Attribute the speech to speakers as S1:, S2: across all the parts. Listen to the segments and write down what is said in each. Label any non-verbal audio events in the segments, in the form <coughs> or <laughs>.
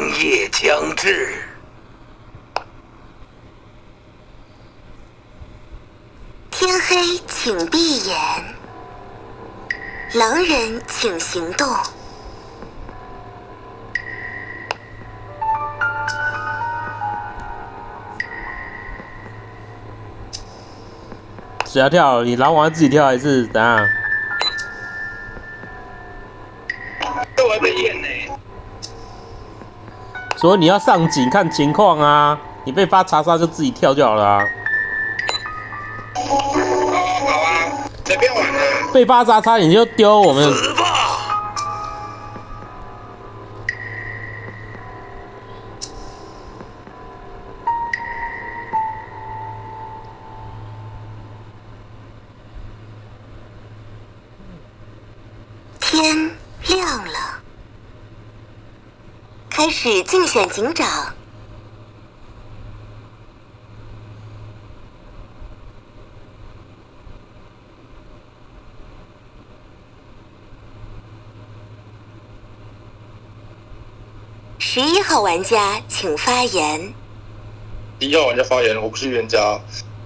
S1: 更夜将至，
S2: 天黑请闭眼，狼人请行动。
S3: 谁要跳？你狼王自己跳还是怎样？所以你要上警看情况啊，你被发查杀就自己跳就好了啊。
S4: 哦，好啊，随便玩啊。
S3: 被发查杀你就丢我们，
S2: 警长。十一号玩家请发言。
S5: 第一号玩家发言，我不是预言家。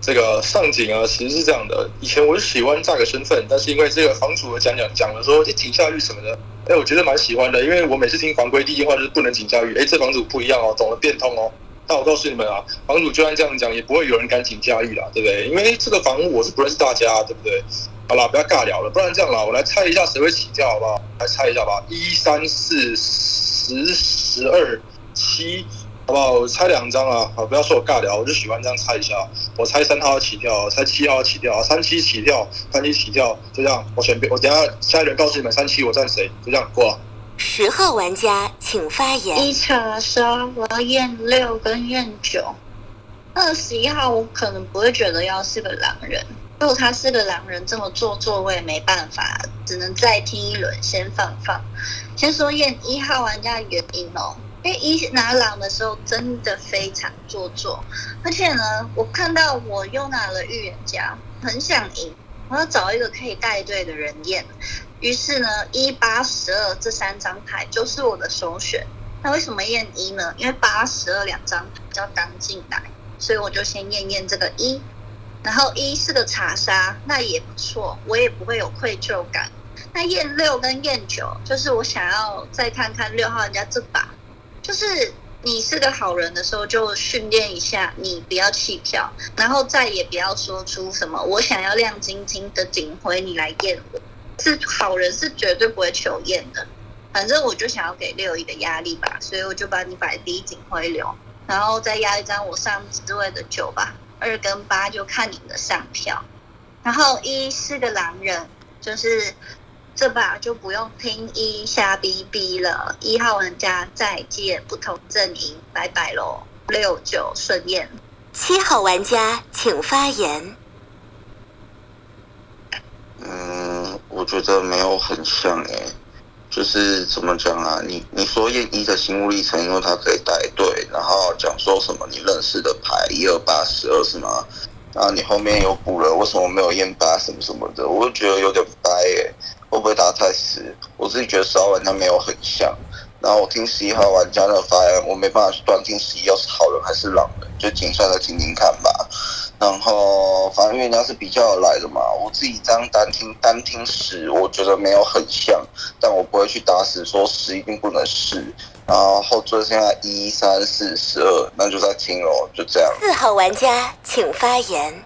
S5: 这个上警啊，其实是这样的。以前我是喜欢炸个身份，但是因为这个房主讲讲讲了说这警下狱什么的，哎，我觉得蛮喜欢的。因为我每次听房规第一句话就是不能警下狱，哎，这房主不一样哦，懂得变通哦。但我告诉你们啊，房主就算这样讲，也不会有人敢警下狱啦，对不对？因为这个房屋我是不认识大家，对不对？好啦，不要尬聊了，不然这样啦，我来猜一下谁会起跳，好不好？来猜一下吧，一三四十十二七。好不好？我猜两张啊，好，不要说我尬聊，我就喜欢这样猜一下。我猜三号起跳，猜七号起跳，三七起跳，三七起跳，就这样。我选边，我等下下一轮告诉你们三七我站谁，就这样过。
S2: 十号玩家请发言。
S6: 一查杀，我要验六跟验九。二十一号我可能不会觉得要是个狼人，如果他是个狼人这么做作，我也没办法，只能再听一轮先放放。先说验一号玩家的原因哦。因为一拿狼的时候真的非常做作，而且呢，我看到我又拿了预言家，很想赢，我要找一个可以带队的人验。于是呢，一八十二这三张牌就是我的首选。那为什么验一呢？因为八十二两张比较刚进来，所以我就先验验这个一。然后一是个查杀，那也不错，我也不会有愧疚感。那验六跟验九，就是我想要再看看六号人家这把。就是你是个好人的时候，就训练一下，你不要弃票，然后再也不要说出什么“我想要亮晶晶的警徽，你来验我”。是好人是绝对不会求验的。反正我就想要给六一个压力吧，所以我就把你摆第一警徽流，然后再压一张我上职位的九吧。二跟八就看你的上票。然后一是个狼人，就是。这把就不用听一瞎逼逼了。一号玩家再见，不同阵营，拜拜喽。六九顺验。
S2: 七号玩家请发言。
S7: 嗯，我觉得没有很像诶，就是怎么讲啊？你你说验一的心路历程，因为他可以带队，然后讲说什么你认识的牌一二八十二是吗？啊，你后面有补了，为什么没有验八什么什么的？我就觉得有点掰诶。会不会打太死？我自己觉得十号玩家没有很像。然后我听十一号玩家的发言，我没办法去断定十一号是好人还是狼人，就谨慎的听听看吧。然后反正因为人家是比较来的嘛，我自己这样单听单听十，我觉得没有很像，但我不会去打死说十一定不能试。然后后缀现在一三四十二，那就在听喽，就这样。
S2: 四号玩家请发言。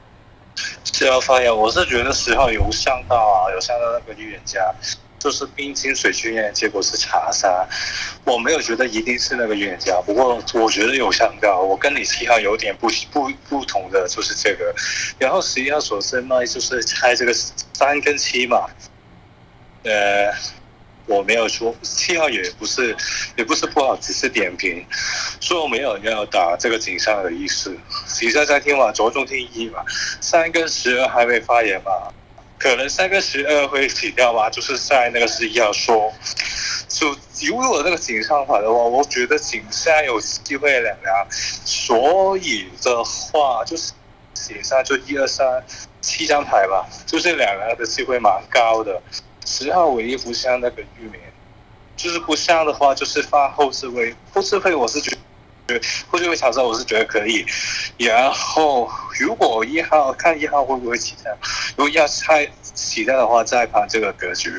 S4: 四号发言，我是觉得十号有像到啊，有像到那个预言家，就是冰清水去验，结果是查杀。我没有觉得一定是那个预言家，不过我觉得有像到。我跟你七号有点不不不同的就是这个，然后十一号所生呢，就是猜这个三跟七嘛，呃。我没有说七号也不是，也不是不好，只是点评，说我没有要打这个井上的意思。你在在听嘛，着重听一嘛。三跟十二还没发言嘛？可能三跟十二会起掉吧，就是在那个十一号说，就如果那个井上法的话，我觉得井上有机会两两，所以的话就是井上就一二三七张牌吧，就是两两的机会蛮高的。十号唯一不像那个玉梅，就是不像的话，就是发后置位，后置位我是觉得。后置位查杀我是觉得可以，然后如果一号看一号会不会起跳，如果要拆起跳的话，再看这个格局。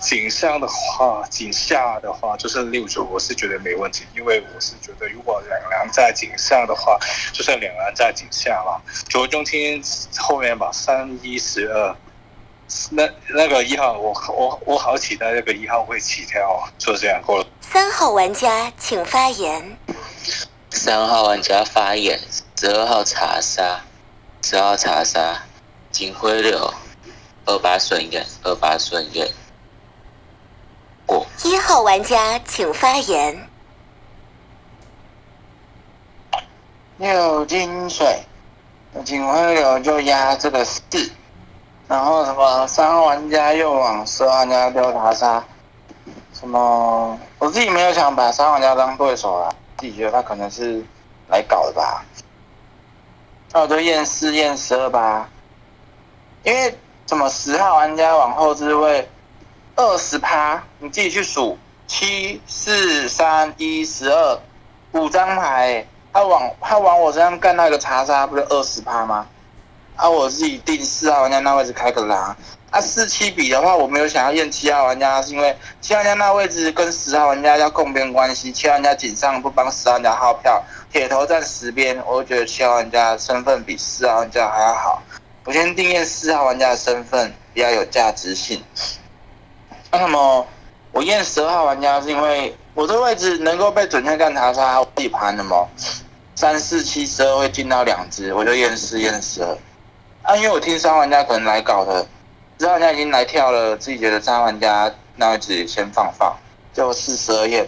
S4: 井上的话，井下的话就是六九，我是觉得没问题，因为我是觉得如果两梁在井上的话，就算两梁在井下了。左中天后面吧三一十二，那那个一号，我我我好期待那个一号会起跳，就这样过了。
S2: 三号玩家请发言。
S1: 三号玩家发言，十二号查杀，十号查杀，警徽流，二八顺眼，二八顺眼，过。
S2: 一号玩家请发言。
S8: 六金水，警徽流就压这个四，然后什么三号玩家又往十二玩家丢查杀，什么我自己没有想把三号玩家当对手啊。自己觉得他可能是来搞的吧，那我就验四验十二吧，因为怎么十号玩家往后置位二十趴，你自己去数七四三一十二五张牌，他往他往我身上干那个查杀，不是二十趴吗？啊，我自己定四号玩家那位置开个狼。啊，四七比的话，我没有想要验七号玩家，是因为七号玩家那位置跟十号玩家要共边关系，七号玩家井上不帮十号玩家号票，铁头站十边，我觉得七号玩家身份比四号玩家还要好。我先定验四号玩家的身份比较有价值性。那么我验十二号玩家是因为我这位置能够被准确干查杀地盘的吗？三四七十二会进到两只，我就验四验十二。啊，因为我听三玩家可能来搞的。知道人家已经来跳了，自己觉得三玩家那位置先放放，就四十二验。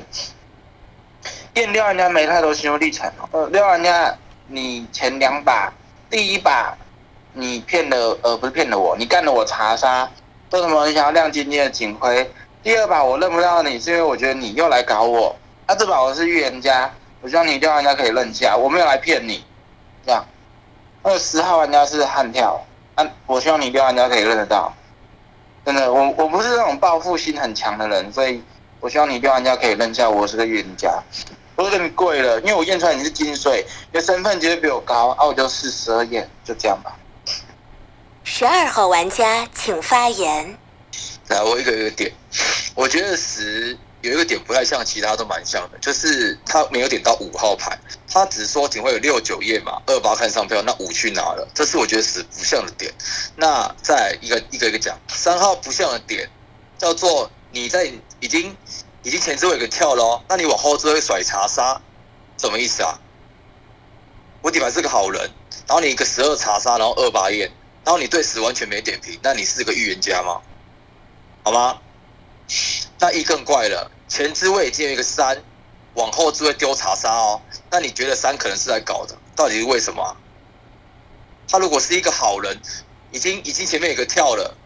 S8: 验六玩家没太多心路历程呃，六玩家你前两把，第一把你骗了呃不是骗了我，你干了我查杀，为什么你想要亮晶晶的警徽？第二把我认不到你，是因为我觉得你又来搞我。那这把我是预言家，我希望你六玩家可以认下，我没有来骗你，这样。二十号玩家是悍跳，啊，我希望你六玩家可以认得到。真的，我我不是那种报复心很强的人，所以我希望你六玩家可以认下我是个预言家。我有点贵了，因为我验出来你是金水，你的身份绝对比我高，啊，我就四十二验，就这样吧。
S2: 十二号玩家请发言。
S1: 来，我一个一个点，我觉得十。有一个点不太像，其他都蛮像的，就是他没有点到五号牌，他只说警徽有六九页嘛，二八看上票，那五去哪了，这是我觉得是不像的点。那再一个一个一个讲，三号不像的点叫做你在已经已经前置位给跳了，那你往后置位甩查杀，什么意思啊？我底牌是个好人，然后你一个十二查杀，然后二八验，然后你对十完全没点评，那你是个预言家吗？好吗？那一更怪了，前置位已经有一个三，往后置位丢查杀哦。那你觉得三可能是来搞的？到底是为什么？他如果是一个好人，已经已经前面有个跳了，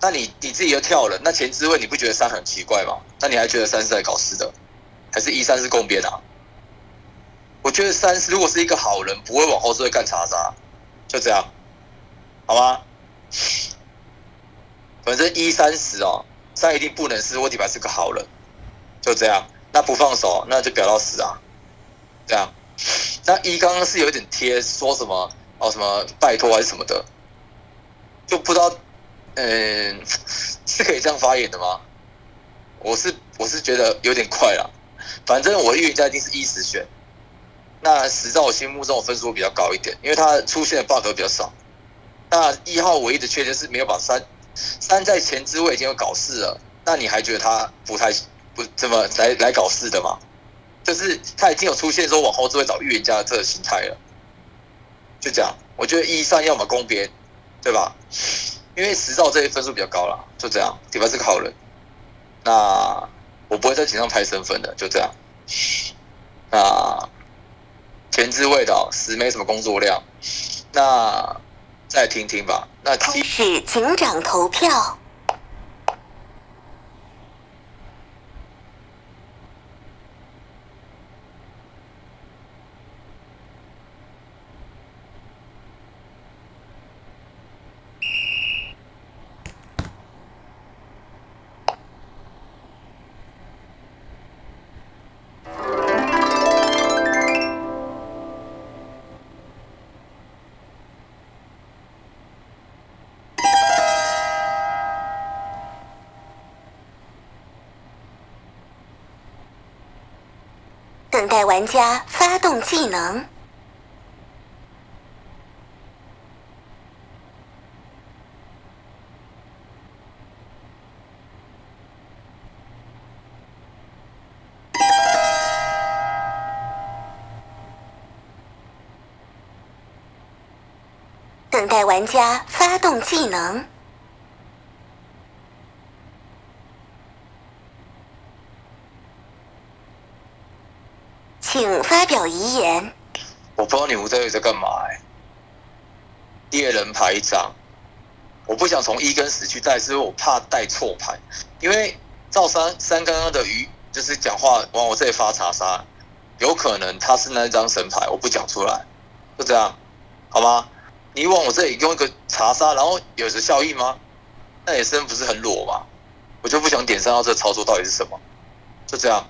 S1: 那你你自己又跳了，那前置位你不觉得三很奇怪吗？那你还觉得三是来搞事的，还是一三是共边啊？我觉得三是如果是一个好人，不会往后置位干查杀，就这样，好吗？反正一三十哦。三一定不能是我底牌是个好人，就这样。那不放手，那就表到死啊！这样。那一刚刚是有一点贴，说什么哦什么拜托还是什么的，就不知道，嗯，是可以这样发言的吗？我是我是觉得有点快了。反正我预言家一定是一十选。那十在我心目中分数比较高一点，因为他出现的 bug 比较少。那一号唯一的缺点是没有把三。三在前置位已经有搞事了，那你还觉得他不太不怎么来来搞事的吗？就是他已经有出现说往后置位找预言家的这个心态了，就这样。我觉得一三要么攻边，对吧？因为十兆这些分数比较高了，就这样。底牌是个好人，那我不会在井上拍身份的，就这样。那前置位的十没什么工作量，那。再听听吧。那
S2: 开始警长投票。玩家发动技能。等待玩家发动技能。请发表遗言。
S1: 我不知道你们在在干嘛哎、猎人牌一张，我不想从一跟十去带，是因为我怕带错牌。因为赵三三刚刚的鱼就是讲话往我这里发查杀，有可能他是那张神牌，我不讲出来，就这样，好吗？你往我这里用一个查杀，然后有着效益吗？那野生不是很裸吗？我就不想点三号这操作到底是什么，就这样。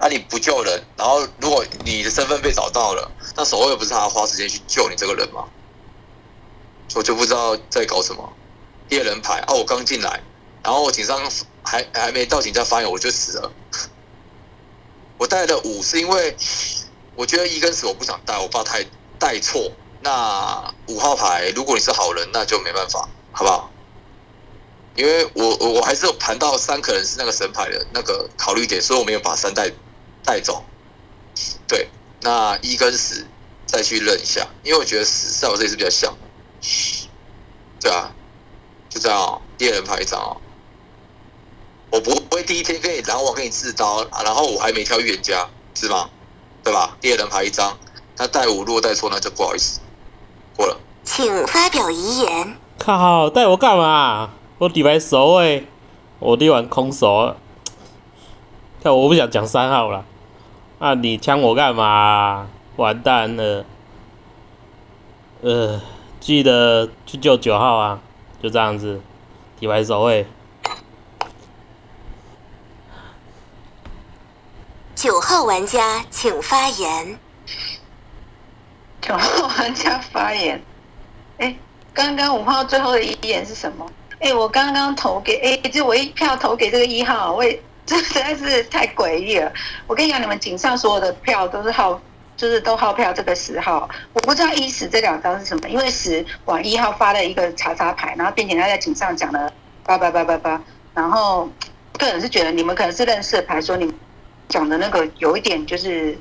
S1: 那、你不救人，然后如果你的身份被找到了，那守卫不是还要花时间去救你这个人吗？我就不知道在搞什么猎人牌啊！我刚进来，然后我警上还还没到警察发言我就死了。我带的五是因为我觉得一跟十我不想带，我怕太带错。那五号牌如果你是好人，那就没办法，好不好？因为我我我还是有盘到三可能是那个神牌的那个考虑点，所以我没有把三带带走。对，那一跟十再去认一下，因为我觉得十在我这里是比较像的。对啊，就这样、哦，猎人牌一张哦。我不会第一天跟你然后我给你刺刀，啊然后我还没挑预言家，是吗？对吧？猎人牌一张，那带五如果带错那就不好意思，过了。
S2: 请发表遗言。
S3: 靠，带我干嘛？我底牌熟诶、我力玩空手。<tsk> 看我不想讲三号了，啊，你抢我干嘛？完蛋了。呃，记得去救九号啊，就这样子，底牌守卫。
S2: 九号玩家请发言。
S9: 九号玩家发言。哎，刚刚五号最后的遗言是什么？哎，我刚刚投给，哎，就我一票投给这个一号，我也这实在是太诡异了。我跟你讲，你们井上所有的票都是号，就是都号票这个十号，我不知道一十这两张是什么，因为十往一号发了一个查查牌，然后并且他在井上讲了八八八八八，然后个人是觉得你们可能是认识的牌，说你讲的那个有一点就是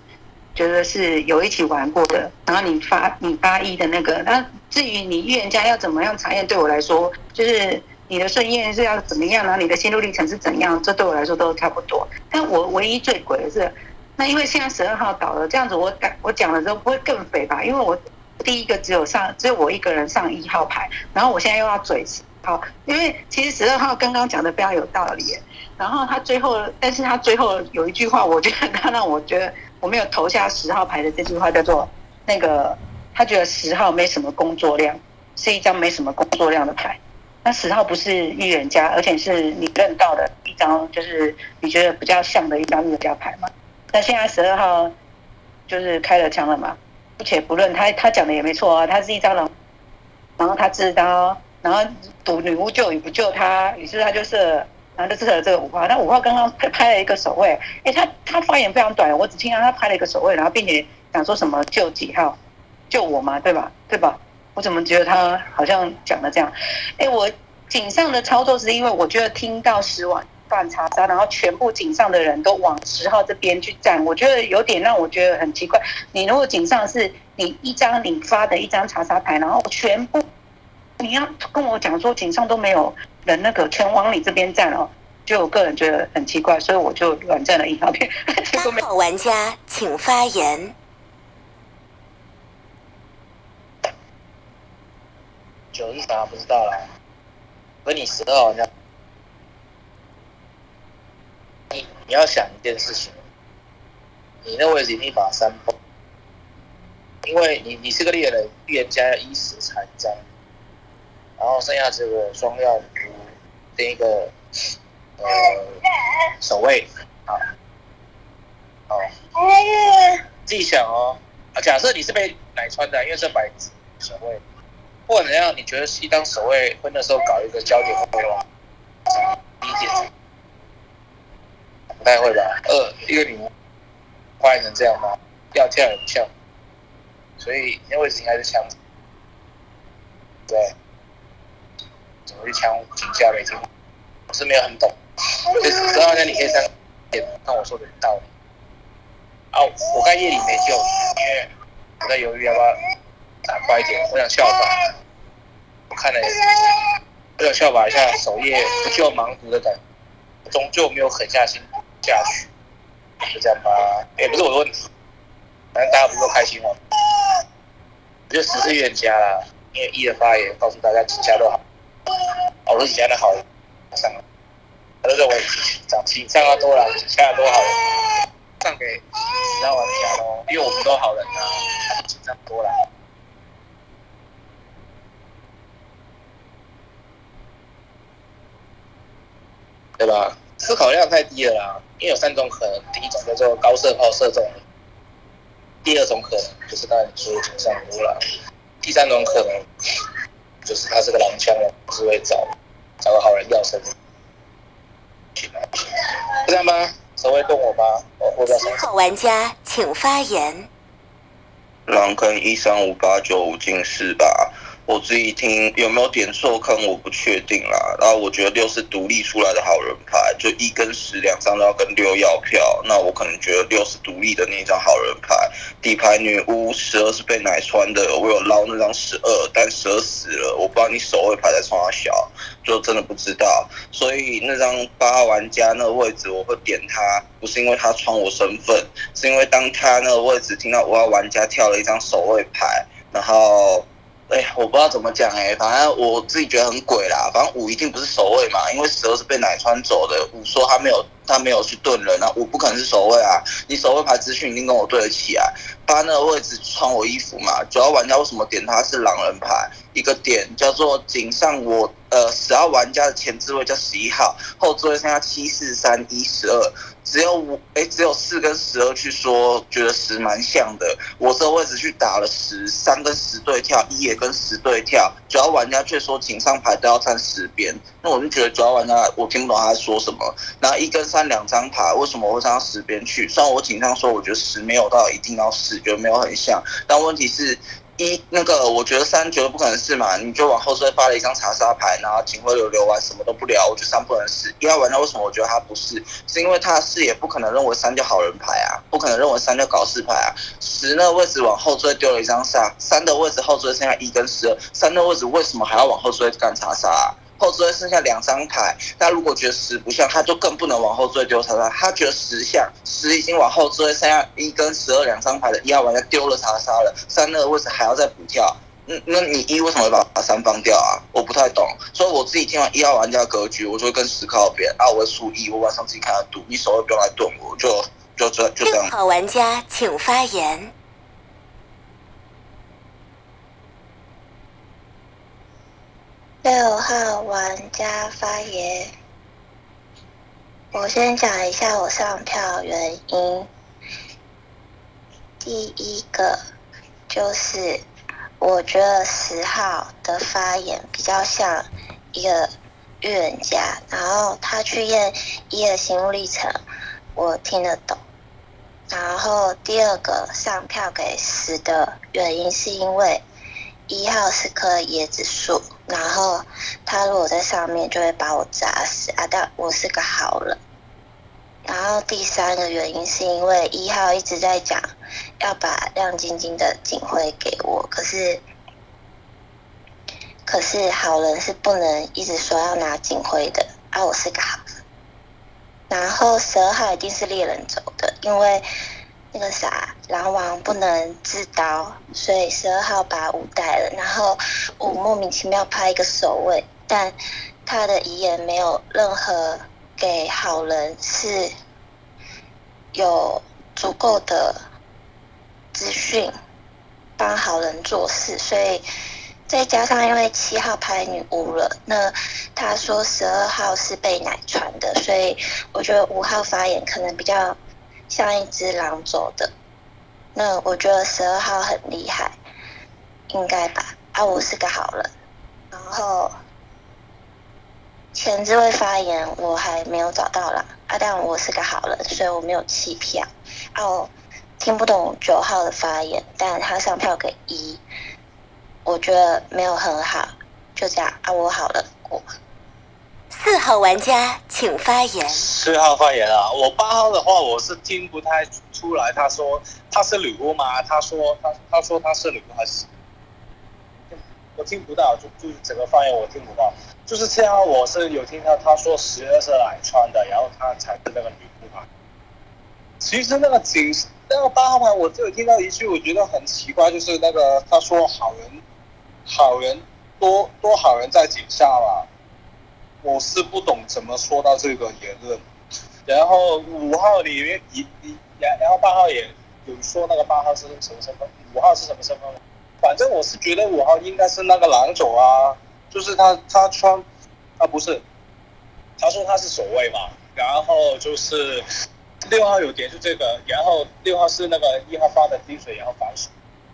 S9: 觉得是有一起玩过的，然后你发你发一的那个，那至于你预言家要怎么样查验，对我来说就是你的顺验是要怎么样，呢你的心路历程是怎样，这对我来说都差不多。但我唯一最鬼的是，那因为现在十二号倒了，这样子我讲我讲了之后不会更肥吧？因为我第一个只有上只有我一个人上一号牌，然后我现在又要嘴十号，因为其实十二号刚刚讲的非常有道理。然后他最后，但是他最后有一句话，我觉得他让我觉得我没有投下十号牌的这句话叫做那个，他觉得十号没什么工作量，是一张没什么工作量的牌。那十号不是预言家，而且是你认到的一张，就是你觉得比较像的一张预言家牌嘛。那现在十二号就是开了枪了嘛，姑且不论他他讲的也没错啊，他是一张狼，然后他自刀，然后赌女巫救与不救他，于是他就射。然后就射了这个五号，那五号刚刚拍拍了一个守卫，哎，他他发言非常短，我只听到他拍了一个守卫，然后并且想说什么救几号，救我嘛，对吧？对吧？我怎么觉得他好像讲的这样？哎，我井上的操作是因为我觉得听到十碗饭查杀，然后全部井上的人都往十号这边去站，我觉得有点让我觉得很奇怪。你如果井上是你一张你发的一张查杀牌，然后全部你要跟我讲说井上都没有。人那个全往你这边站哦，就我个人觉得很奇怪，所以我就软站了一号片，<laughs>
S2: 八号玩家请发言。
S8: 九是啥不知道啦，和你十二好像。你你要想一件事情，你那位置一定把三崩，因为你你是个猎人，预言家一十残张。然后剩下这个双料女巫跟一个呃守卫，好，好，自己想哦。啊，假设你是被奶穿的，因为这白纸守卫，不管怎样，你觉得是一当守卫会那时候搞一个焦点会吗？第一点，不太会吧？二一个女巫，
S10: 发言成这样吗？要跳也不像，所以那位置应该是枪，对，怎么去枪警下没听？我是没有很懂，就是十二那你可以三点看我说的道理。哦，我刚夜里没救，因为我在犹豫要不要打快一点，我想效法，我看了，我想效法一下首页不救盲读的感觉，终究没有狠下心下去，就这样吧，也不是我的问题。反正大家不都开心吗？我觉得十是预言家啦，因为一的发言告诉大家几家都好，我说几家的好人，上，他都认为涨请上要多了，几家都好。人，上给其他玩家喽，因为我们都好人呐啊，请上多了，对吧？思考量太低了啦，因为有三种可能，第一种叫做高射炮射中了。第二种可能就是刚才你说的井上多了，第三种可能就是他是个狼枪了，是会找找个好人要生。就这样吧，谁会动我吧？我我
S2: 七号玩家请发言。
S7: 狼坑一三五八九五进四吧。我自己听有没有点错坑，我不确定啦。然后我觉得六是独立出来的好人牌，就一跟十两张都要跟六要票。那我可能觉得六是独立的那张好人牌。底牌女巫十二是被奶穿的，我有捞那张十二，但十二死了，我不知道你手位牌在冲他小，就真的不知道。所以那张八号玩家那个位置我会点他，不是因为他穿我身份，是因为当他那个位置听到五号玩家跳了一张守卫牌，然后。哎，我不知道怎么讲哎，反正我自己觉得很鬼啦。反正五一定不是守卫嘛，因为蛇是被奶穿走的。五说他没有，他没有去盾人啊，我不可能是守卫啊。你守卫牌资讯一定跟我对得起来。八那个位置穿我衣服嘛，主要玩家为什么点他是狼人牌？一个点叫做井上我呃十二玩家的前置位叫十一号，后置位剩下七四三一十二。只有五哎，只有四跟十二去说，觉得十蛮像的。我这个位置去打了十三跟十对跳，一也跟十对跳。主要玩家却说井上牌都要站十边，那我就觉得主要玩家我听不懂他在说什么。然后一跟三两张牌，为什么会上十边去？虽然我井上说，我觉得十没有到一定要十，觉得没有很像，但问题是。一那个，我觉得三绝对不可能是嘛，你就往后追发了一张查杀牌，然后警徽流流完什么都不聊，我觉得三不能是。一号玩家为什么我觉得他不是？是因为他的视野不可能认为三就好人牌啊，不可能认为三就搞事牌啊。十那位置往后追丢了一张杀，三的位置后追剩下一跟十二，三的位置为什么还要往后追干查杀？啊后追剩下两张牌，他如果觉得十不像，他就更不能往后追丢查杀。他觉得十像，十已经往后追，剩下一跟十二两张牌的一号玩家丢了查杀了，三那个位置还要再补跳。嗯，那你一为什么会把三放掉啊？我不太懂。所以我自己听完一号玩家格局，我就会跟十靠边啊，我会输一，我晚上自己看他赌，你手会不用来炖我，就就这就这样。
S2: 好玩家请发言。
S11: 六号玩家发言。我先讲一下我上票原因。第一个就是我觉得十号的发言比较像一个预言家，然后他去验一的心路历程，我听得懂。然后第二个上票给十的原因是因为一号是棵椰子树。然后他如果在上面，就会把我砸死啊！但我是个好人。然后第三个原因是因为一号一直在讲要把亮晶晶的警徽给我，可是可是好人是不能一直说要拿警徽的啊！我是个好人。然后十二号一定是猎人走的，因为。那个啥，狼王不能自刀，所以十二号把五带了。然后五莫名其妙拍一个守卫，但他的遗言没有任何给好人是有足够的资讯帮好人做事，所以再加上因为七号拍女巫了，那他说十二号是被奶传的，所以我觉得五号发言可能比较。像一只狼走的，那我觉得十二号很厉害，应该吧？啊，我是个好人，然后前置位发言我还没有找到啦，啊，但我是个好人，所以我没有弃票。哦，听不懂九号的发言，但他上票给一，我觉得没有很好，就这样啊，我好了过。
S2: 四号玩家请发言。
S12: 四号发言啊，我八号的话我是听不太出来，他说他是女巫吗？他说他他说他是女巫还是？我听不到，就就是整个发言我听不到。就是这样，我是有听到他说十二是来穿的，然后他才是那个女巫牌。其实那个警那个八号牌，我就有听到一句，我觉得很奇怪，就是那个他说好人好人多多好人在井下了，我是不懂怎么说到这个言论。然后五号里面一一然然后八号也有说那个八号是什么身份，五号是什么身份？反正我是觉得五号应该是那个狼种啊，就是他他穿啊不是，他说他是守卫嘛，然后就是六号有点是这个，然后六号是那个一号发的滴水，然后反水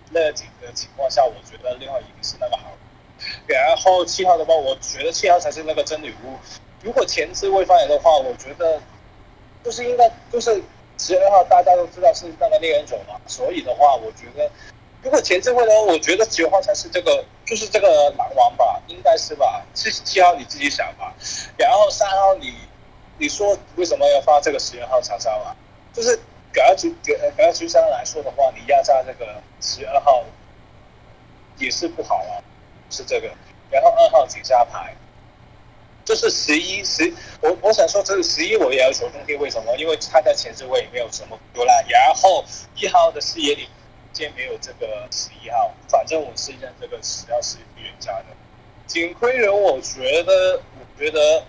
S12: 那几个情况下，我觉得六号一定是那个好。然后七号的话，我觉得七号才是那个真女巫。如果前置未发言的话，我觉得就是应该就是十二号大家都知道是那个猎人种嘛，所以的话，我觉得。如果前置位呢，我觉得九号才是这个，就是这个狼王吧，应该是吧？七七号你自己想吧。然后三号你，你说为什么要发这个十二号长沙嘛？就是给二局给给二局三来说的话，你压榨这个十二号也是不好啊，是这个。然后二号井下牌，就是十一十，我我想说这个十一我也要求中天，为什么？因为他在前置位没有什么丢烂。然后一号的视野里。今天没有这个十一号，反正我是认这个十号是预言家的。警徽人，我觉得，我觉得，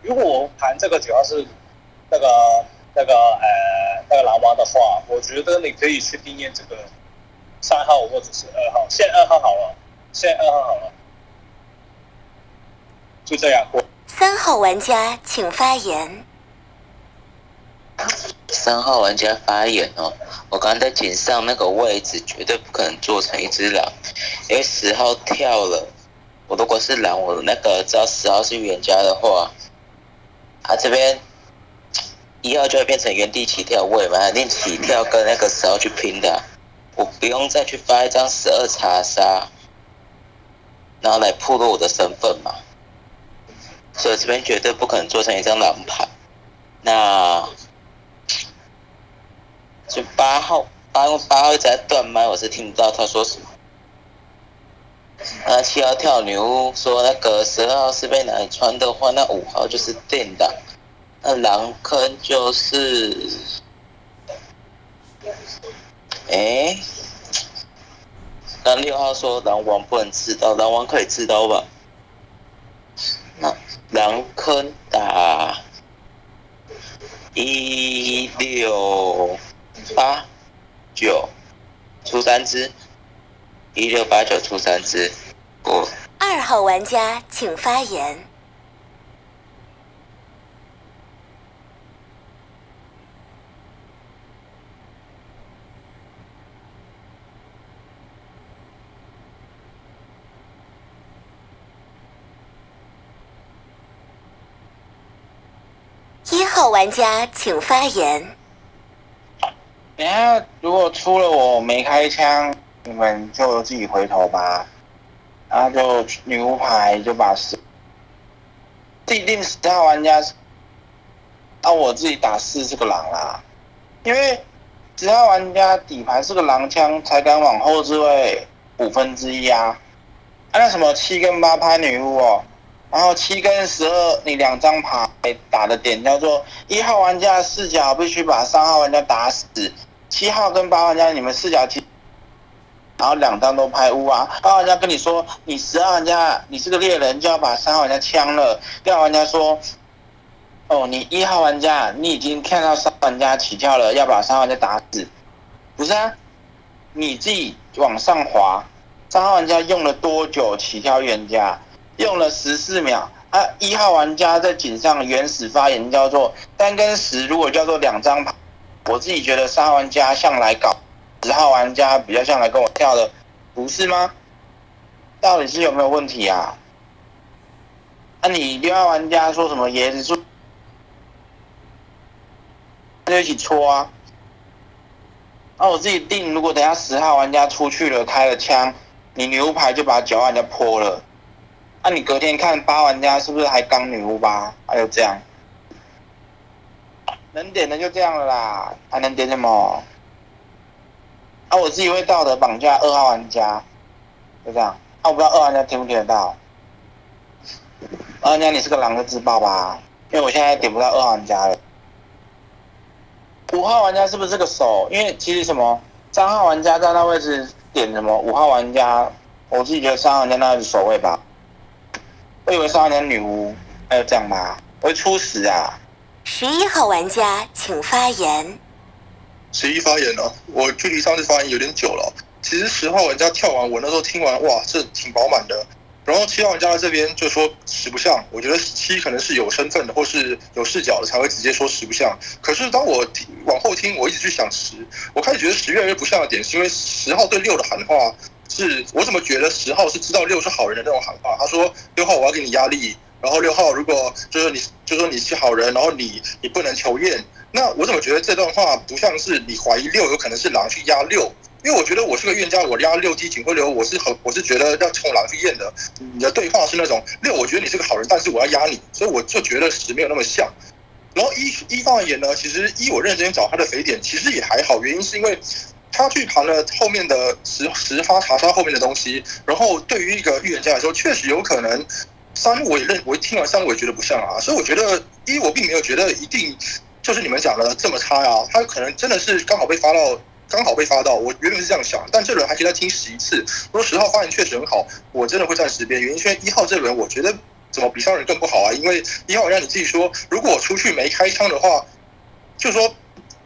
S12: 如果我盘这个九号是那个那个呃那个狼王的话，我觉得你可以去定验这个三号或者是二号。现在二号好了，现在二号好了，就这样过。
S2: 三号玩家请发言。
S13: 三号玩家发言哦，我刚刚在井上那个位置绝对不可能做成一只狼，因为十号跳了。我如果是狼，我那个知道十号是预言家的话，他这边一号就会变成原地起跳，我也肯定起跳跟那个十号去拼的，我不用再去发一张十二查杀，然后来暴露我的身份嘛。所以这边绝对不可能做成一张狼牌。那。就八号，八号八号在断麦，我是听不到他说什么。那七号跳女巫说那个十二号是被哪里穿的话，那五号就是电档，那狼坑就是，哎，那六号说狼王不能刺刀，狼王可以刺刀吧？那狼坑打一六。八九出三只，一六八九出三只，过。
S2: 二号玩家请发言。一号玩家请发言。
S8: 等下，如果出了我没开枪，你们就自己回头吧。然后就女巫牌就把十，必定十号玩家，那我自己打四是个狼啦。因为十号玩家底牌是个狼枪，才敢往后置位五分之一啊。那什么七跟八拍女巫哦，然后七跟十二你两张牌打的点叫做一号玩家视角必须把三号玩家打死。七号跟八号玩家，你们视角七，然后两张都拍乌啊。八号玩家跟你说，你十二玩家，你是个猎人，就要把三号玩家枪了。六号玩家说，哦，你一号玩家，你已经看到三号玩家起跳了，要把三号玩家打死。不是啊，你自己往上滑，三号玩家用了多久起跳？预言家用了十四秒。啊，一号玩家在井上原始发言叫做三跟十，如果叫做两张牌。我自己觉得三号玩家向来搞，十号玩家比较像来跟我跳的，不是吗？到底是有没有问题啊？那你六号玩家说什么椰子树，就一起戳啊？那我自己定，如果等下十号玩家出去了，开了枪，你牛排就把九号玩家泼了。那、你隔天看八玩家是不是还刚女巫吧？还有这样，能点的就这样了啦，还能点什么？啊，我自己会道德绑架二号玩家，就这样。啊，我不知道二号玩家听不听得到。二号玩家你是个狼的自爆吧，因为我现在点不到二号玩家了。五号玩家是不是这个手？因为其实什么三号玩家在那位置点什么，五号玩家，我自己觉得三号玩家那是守卫吧。我以为三号玩家女巫，还有这样吗？我会出十啊。
S2: 十一号玩家请发言。
S5: 十一发言哦，我距离上次发言有点久了。其实十号玩家跳完，我那时候听完，哇，这挺饱满的。然后七号玩家在这边就说十不像，我觉得七可能是有身份的或是有视角的才会直接说十不像。可是当我听往后听，我一直去想十，我开始觉得十越来越不像的点，是因为十号对六的喊话是，我怎么觉得十号是知道六是好人的那种喊话？他说六号我要给你压力，然后六号如果就是你就说你是好人，然后你你不能求验，那我怎么觉得这段话不像是你怀疑六有可能是狼去压六？因为我觉得我是个冤家，我压六七警徽流，我是很我是觉得要冲狼去验的。你的对话是那种六，我觉得你是个好人，但是我要压你，所以我就觉得十没有那么像。然后一一方而言呢，其实一我认真找他的肥点，其实也还好，原因是因为他去盘了后面的十十发查杀后面的东西，然后对于一个预言家来说，确实有可能三我也认我听完三我也觉得不像啊，所以我觉得一我并没有觉得一定就是你们讲的这么差呀、他可能真的是刚好被发到。刚好被发到，我原本是这样想，但这轮还可以再听十一次。如果十号发言确实很好，我真的会站十边。原因是因为一号这轮我觉得怎么比上人更不好啊？因为一号让你自己说，如果我出去没开枪的话，就说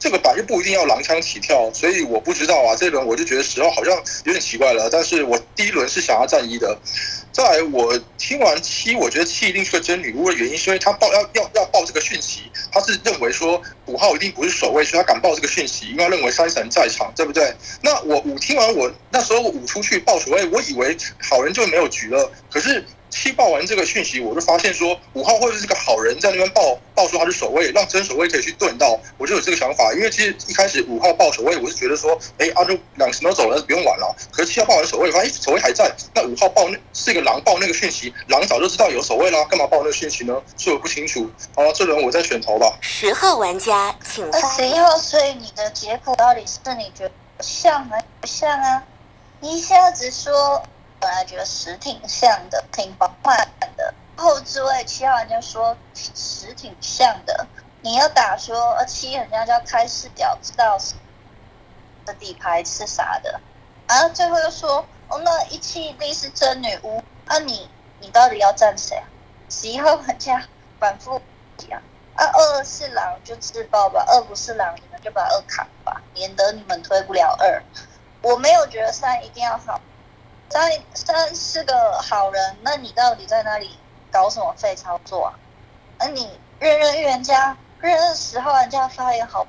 S5: 这个板就不一定要狼枪起跳，所以我不知道啊。这一轮我就觉得十号好像有点奇怪了，但是我第一轮是想要站一的。在，我听完七，我觉得七一定是个真女巫的原因，是因为他报要要要报这个讯息，他是认为说五号一定不是守卫，所以他敢报这个讯息，因为他认为三神在场，对不对？那我五听完我那时候五出去报守卫，我以为好人就没有局了，可是七报完这个讯息，我就发现说五号会不会是个好人，在那边报报出他是守卫，让真守卫可以去盾到，我就有这个想法。因为其实一开始五号报守卫，我是觉得说，哎，阿就两神都走了，不用玩了。可是七号报完守卫，发现哎守卫还在，那五号报那是一个狼报那个讯息，狼早就知道有守卫啦，干嘛报那个讯息呢？所以我不清楚。好了，这轮我再选头吧。
S2: 十号玩家请发
S6: 十一号，所以你的结果到底是你觉得像还是不像啊？你一下子说本来觉得十挺像的，挺饱满的，后置位七号人家说十挺像的，你要打说呃七人家就要开视角，知道的底牌是啥的，然后最后又说哦那一七一定是真女巫，啊你你到底要站谁啊？十一号玩家反复讲。啊，二是狼就自爆吧，二不是狼，你们就把二砍吧，免得你们推不了二。我没有觉得三一定要好，三三是个好人，那你到底在那里搞什么废操作啊？那你认认预言家，认认十号玩家发言好，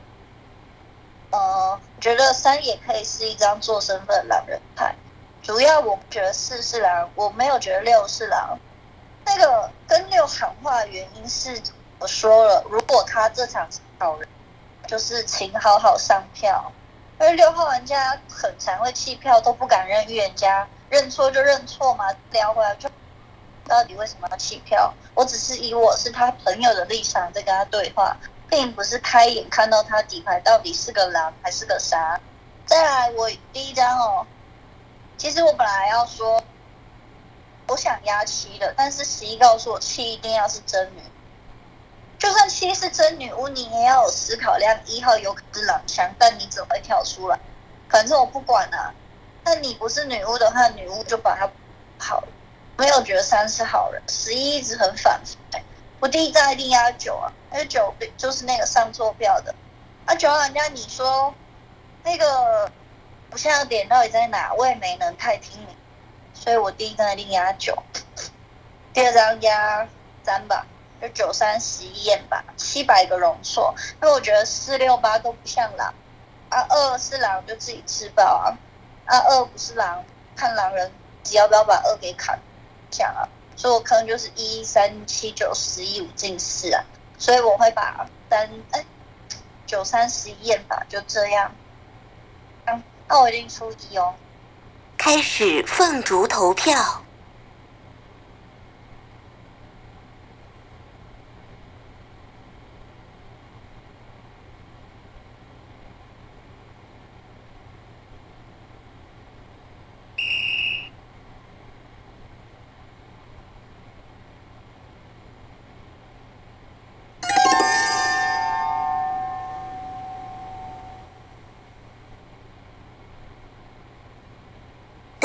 S6: 呃，觉得三也可以是一张做身份狼人牌，主要我觉得四是狼，我没有觉得六是狼。那个跟六喊话的原因是。我说了，如果他这场是好人，就是请好好上票。因为六号玩家很常会弃票，都不敢认预言家，认错就认错嘛，聊回来就到底为什么要弃票？我只是以我是他朋友的立场在跟他对话，并不是开眼看到他底牌到底是个狼还是个啥。再来，我第一张哦，其实我本来要说我想压七的，但是十一告诉我七一定要是真女。就算七是真女巫，你也要有思考量。一号有可能是狼枪，但你怎么会跳出来？反正我不管啊。那你不是女巫的话，女巫就把他好了。没有觉得三是好人，十一一直很反复。我第一站一定压九啊，因为九就是那个上错票的。啊，九号人家你说那个不像点到底在哪？我也没能太听你，所以我第一站一定压九，第二张压三吧。就九三十一验吧，七百个容错，因为我觉得四六八都不像狼，啊二是狼就自己吃爆啊，啊二不是狼，看狼人只要不要把二给砍，下啊，所以我可能就是一三七九十一五进四啊，所以我会把三哎九三十一验吧，就这样。那我一定出一哦。
S2: 开始凤竹投票。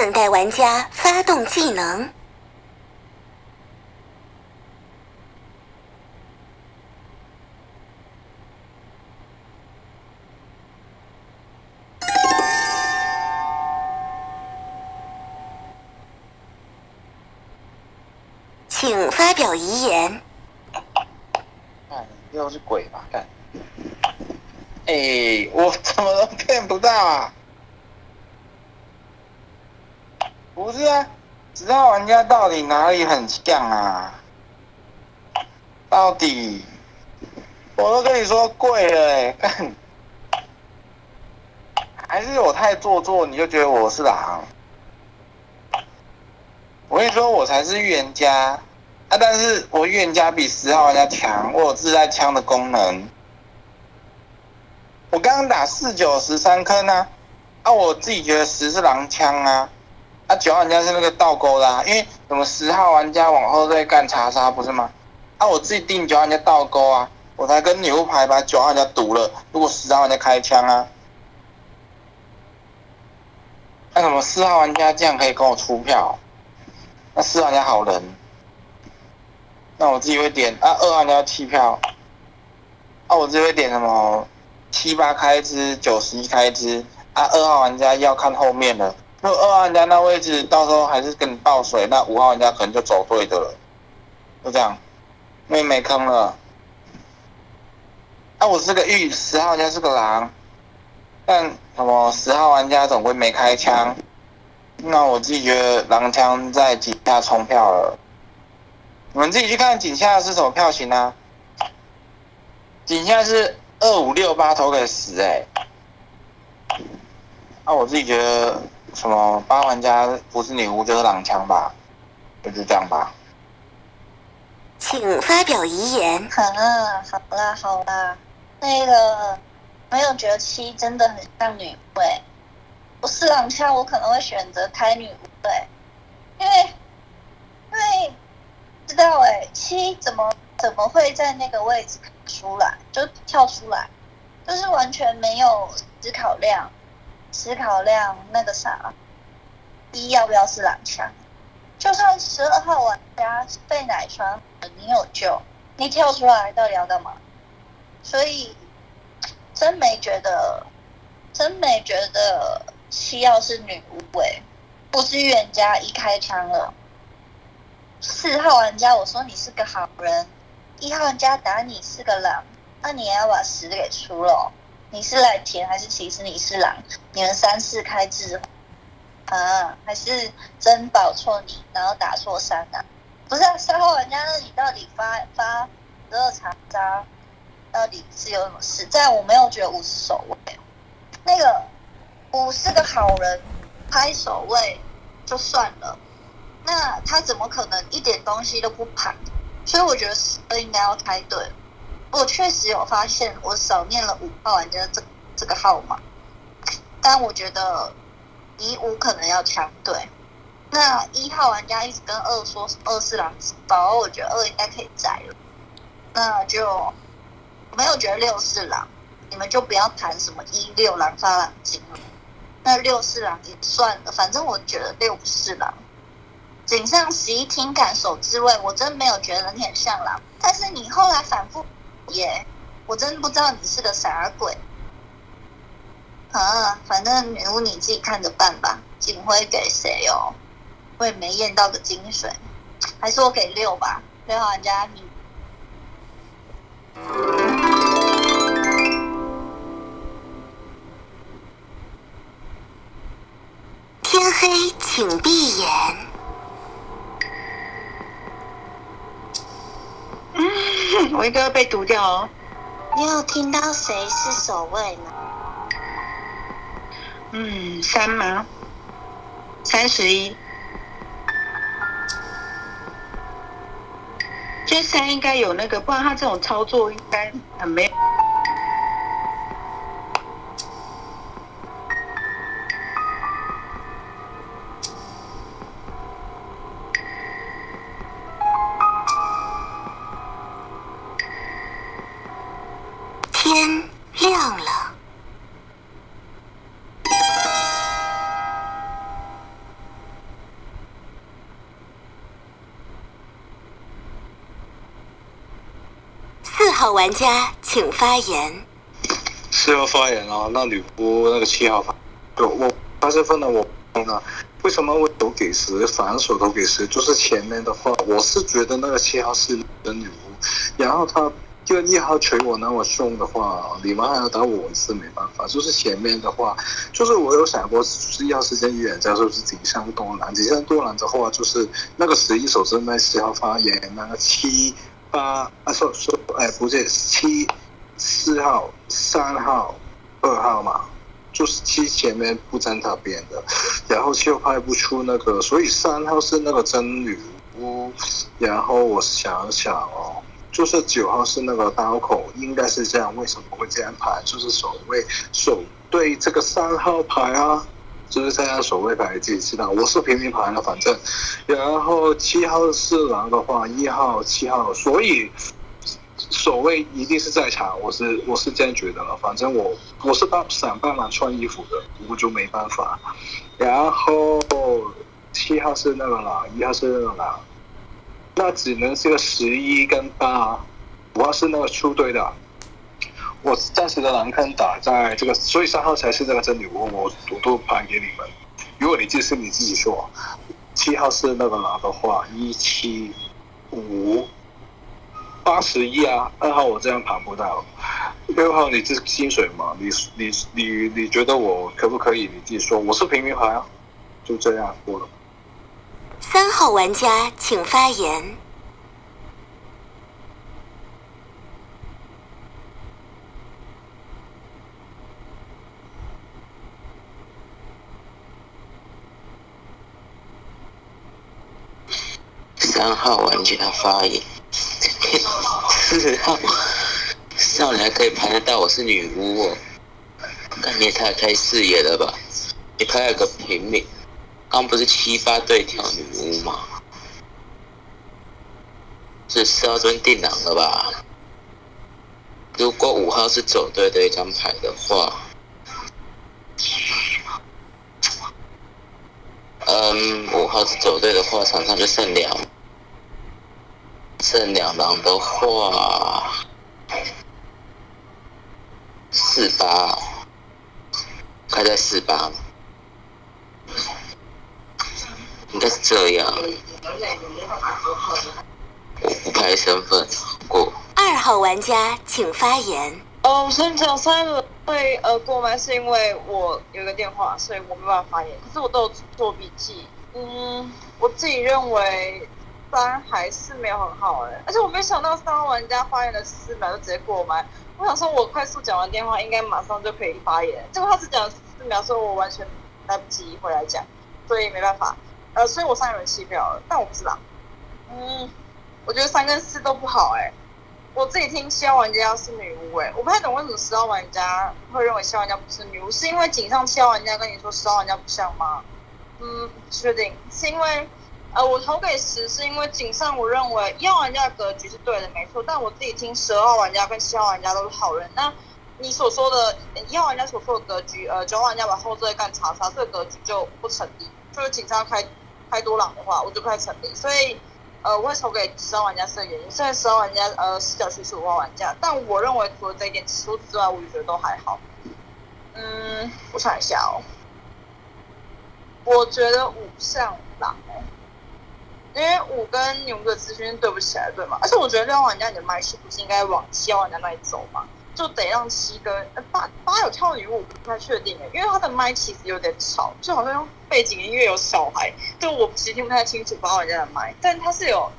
S2: 等待玩家发动技能。请发表遗言。
S8: 看，又是鬼吧？看，哎，我怎么都骗不到啊？不是啊，十号玩家到底哪里很像啊？到底，我都跟你说贵了哎、<coughs> 还是我太做作，你就觉得我是狼？我跟你说，我才是预言家啊！但是我预言家比十号玩家强，我有自带枪的功能。我刚刚打四九十三颗呢，啊，我自己觉得十是狼枪啊，啊九号玩家是那个倒钩啦、因为什么十号玩家往后再干查杀不是吗？啊，我自己定九号玩家倒钩啊，我才跟牛排把九号玩家堵了。如果十号玩家开枪啊，那什么四号玩家这样可以跟我出票？那四号玩家好人，那我自己会点啊，二号玩家弃票，啊，我自己会点什么七八开支、九十一开支啊，二号玩家要看后面了。那二号玩家那位置到时候还是跟你爆水，那五号玩家可能就走对的了，就这样，妹妹坑了。啊，我是个玉，十号玩家是个狼，但什么十号玩家总归没开枪，那我自己觉得狼枪在井下冲票了。你们自己去看井下是什么票型啊？井下是二五六八投给十哎、那、我自己觉得什么八玩家不是女巫就是狼枪吧，就是这样吧。
S2: 请发表遗言。
S6: 啊，好啦好啦，那个没有觉得七真的很像女巫欸不是狼枪，我可能会选择开女巫哎、因为因为不知道哎、七怎么怎么会在那个位置出来，就跳出来，就是完全没有思考量，思考量那个啥，一要不要是狼枪？就算十二号玩家被奶穿，你有救，你跳出来到底要干嘛？所以真没觉得，真没觉得七要是女巫诶、不是预言家一开枪了。四号玩家，我说你是个好人，一号玩家打你是个狼，那你也要把十给出了。你是来填还是其实你是狼？你们三四开智啊，还是真保错你，然后打错三啊？不是啊，三号玩家，那你到底发发十二查杀，到底是有什么事？在我没有觉得五是守卫，那个五是个好人，拍守卫就算了，那他怎么可能一点东西都不盘？所以我觉得十二应该要开对。我确实有发现，我少念了五号玩家这这个号码，但我觉得一五可能要强对。那一号玩家一直跟二说二是狼之包，我觉得二应该可以摘了，那就没有觉得六是狼，你们就不要谈什么一六狼发狼精了。那六是狼也算了，反正我觉得六不是狼。井上十一听感手之位，我真没有觉得你很像狼，但是你后来反复耶，我真不知道你是个啥鬼。啊，反正女巫你自己看着办吧。警徽给谁哦？我也没验到个精髓，还是我给六吧。六号玩家你
S2: 天黑，请闭眼。<laughs>
S9: 我应该要被毒掉哦。
S6: 你有听到谁是守卫吗？
S9: 嗯，三吗？三十一。这三应该有那个，不然他这种操作应该很没
S2: 号玩家请发言。
S4: 四号发言啊，那吕布那个七号发，就我八十分的我呢，为什么我投给十，反手投给十？就是前面的话，我是觉得那个七号是真女巫，然后他就一号锤我那么凶的话，你们还要打我，一次没办法。就是前面的话，就是我有想过，就是要是跟预言家说是锦上多兰，锦上多兰的话，就是那个十一手正在七号发言，那个七八啊，说说哎，不是七。四号、三号、二号嘛，就是七前面不沾他边的，然后又拍不出那个，所以三号是那个真女巫，然后我想想哦，就是九号是那个刀口，应该是这样，为什么会这样排？就是所谓守对这个三号牌啊，就是这样守卫牌自己知道，我是平民牌了，反正，然后七号是狼的话，一号、七号，所以。守卫一定是在场，我是我是这样觉得了。反正我我是帮想办法穿衣服的，我就没办法。然后七号是那个狼，一号是那个狼，那只能是个十一跟八。五号是那个出队的，我暂时的狼坑打在这个，所以三号才是那个真女巫，我我都盘给你们。如果你这是你自己说，七号是那个狼的话，一七五。八十一啊，二号我这样盘不到，六号你这薪水嘛？你你你你觉得我可不可以？你自己说，我是平民牌啊，就这样过了。
S2: 三号玩家请发言。
S8: 三号玩家发言。四号，四号你还可以排得到我是女巫哦，那你也太开视野了吧？你拍了个平民，刚不是七八对跳女巫吗？这四号这边定狼了吧？如果五号是走对的一张牌的话，嗯，五号是走对的话，场上就剩两。剩两狼的话，四八，开在四八，应该是这样。我不拍身份过。
S2: 二号玩家请发言。
S14: 哦，我先讲三会呃过麦，是因为我有个电话，所以我没办法发言。可是我都有做笔记。嗯，我自己认为。三还是没有很好哎，而且我没想到三号玩家发言了四秒就直接过麦。我想说，我快速讲完电话，应该马上就可以发言。结果他只讲四秒，所以我完全来不及回来讲，所以没办法。呃，所以我三人弃票了，但我不知道。嗯，我觉得三跟四都不好哎。我自己听七号玩家是女巫哎，我不太懂为什么十号玩家会认为七号玩家不是女巫，是因为井上七号玩家跟你说十号玩家不像吗？嗯，确定，是因为。呃，我投给十是因为井上，我认为一号玩家的格局是对的，没错。但我自己听十二号玩家跟七号玩家都是好人。那你所说的一号玩家所说的格局，呃，九号玩家把后缀干查查，这个格局就不成立。就是井上开开多朗的话，我就不太成立。所以，呃，我会投给十号玩家是个原因。虽然十号玩家呃视角区是五号玩家，但我认为除了这一点除此之外，我觉得都还好。嗯，我想一下哦，我觉得五像狼。因为五跟牛的资讯对不起来，对吗？而且我觉得六号玩家你的麦是不是应该往七号玩家那里走嘛？就得让七跟八八有跳女巫，我不太确定诶，因为他的麦其实有点吵，就好像背景音乐有小孩，就我其实听不太清楚八号玩家的麦，但他是有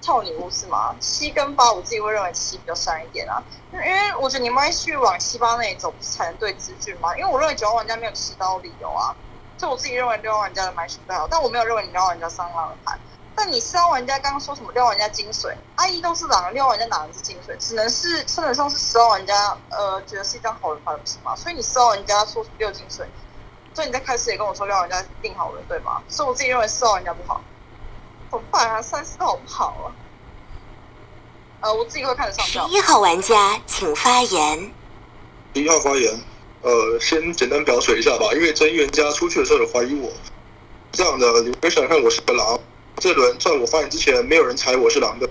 S14: 跳女巫是吗？七跟八，我自己会认为七比较善一点啊，因为我觉得你们会去往七八那里走，不是才能对资讯吗？因为我认为九号玩家没有持刀理由啊，所以我自己认为六号玩家的买数最好，但我没有认为你六号玩家三狼的牌。但你四号玩家刚刚说什么六号玩家精髓，阿姨都是狼，六号玩家哪能是精髓？只能是称得上是十号玩家，呃，觉得是一张好人牌，不是吗？所以你四号玩家说六精髓，所以你在开始也跟我说六号玩家定好人，对吗？所以我自己认为四号玩家不好。怎么办啊？三四好不好啊？呃，我自己会看得上
S2: 十
S14: 票。
S2: 一号玩家请发言。
S5: 第一号发言，呃，先简单表水一下吧，因为真预言家出去的时候有怀疑我，这样的，你们想看我是个狼，这轮在我发言之前，没有人猜我是狼的。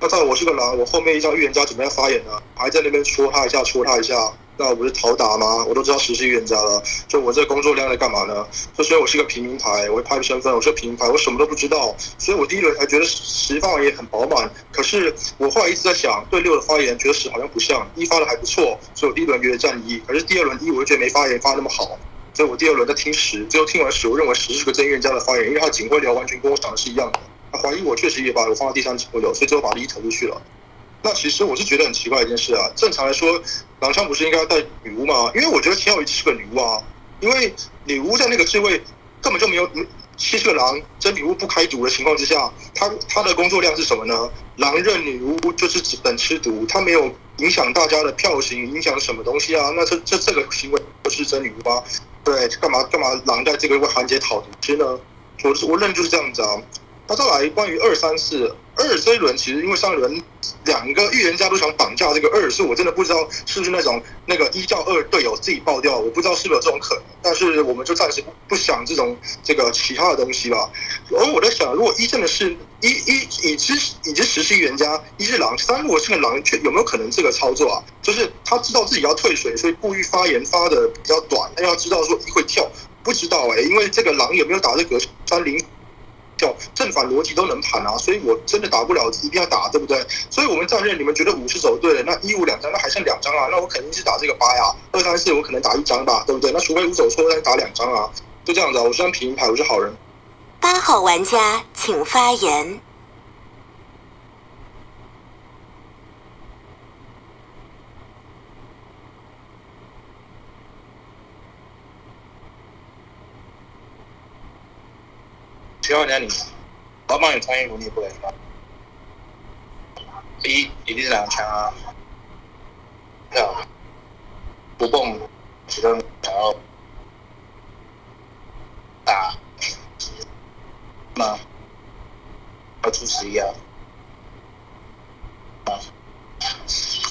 S5: 那在我是个狼，我后面一张预言家准备要发言呢，还在那边戳他一下，戳他一下，那我不是讨打吗？我都知道实习预言家了，就我这工作量在干嘛呢？就所以我是个平民牌，我会拍身份，我是平民牌，我什么都不知道，所以我第一轮还觉得十发言很饱满，可是我后来一直在想，对六的发言觉得十好像不像，一发的还不错，所以我第一轮觉得占一，可是第二轮一我就觉得没发言发那么好。所以我第二轮在听十，最后听完十，我认为十是个真预言家的发言，因为他警徽流完全跟我想的是一样的。他怀疑我确实也把我放到第三警徽流，所以最后把一投出去了。那其实我是觉得很奇怪一件事啊，正常来说，狼枪不是应该带女巫吗？因为我觉得秦小鱼是个女巫啊，因为女巫在那个智慧根本就没有七是个狼，真女巫不开毒的情况之下，她她的工作量是什么呢？狼认女巫就是只等吃毒，她没有影响大家的票型，影响什么东西啊？那这这这个行为不是真女巫吗？对，干嘛干嘛狼在这个环节讨其实呢？我我认就是这样子啊。那再来关于二三四二这一轮，其实因为上一轮两个预言家都想绑架这个二，是我真的不知道是不是那种那个一叫二队友自己爆掉，我不知道是不是有这种可能。但是我们就暂时不不想这种这个其他的东西吧。而我在想，如果一真的是一一已知已知实习预言家，一是狼，三如果是个狼，却有没有可能这个操作啊？就是他知道自己要退水，所以故意发言发的比较短，他要知道说一会跳，不知道哎、因为这个狼有没有打这个三零？叫正反逻辑都能盘啊，所以我真的打不了，一定要打，对不对？所以我们战略你们觉得五是走对了，那一五两张，那还剩两张啊，那我肯定是打这个八呀，二三四我可能打一张吧，对不对？那除非五走错，那打两张啊，就这样子啊，我是张平牌，我是好人。
S2: 八号玩家请发言。
S1: 需要人家你，我要帮你穿衣服，你也不可以吗？一一定是两枪啊，票不蹦，其中想要打吗？要出十一啊？啊，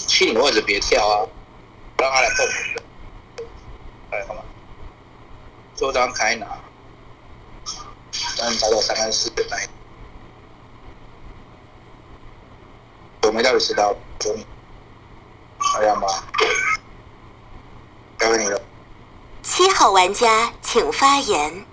S1: 去你的位置别跳啊，让他来蹦你。哎，好吗？最后张开拿。让你找到三跟四的那一，我没到底知道，说你，好样吧？交给你了。
S2: 七号玩家请发言。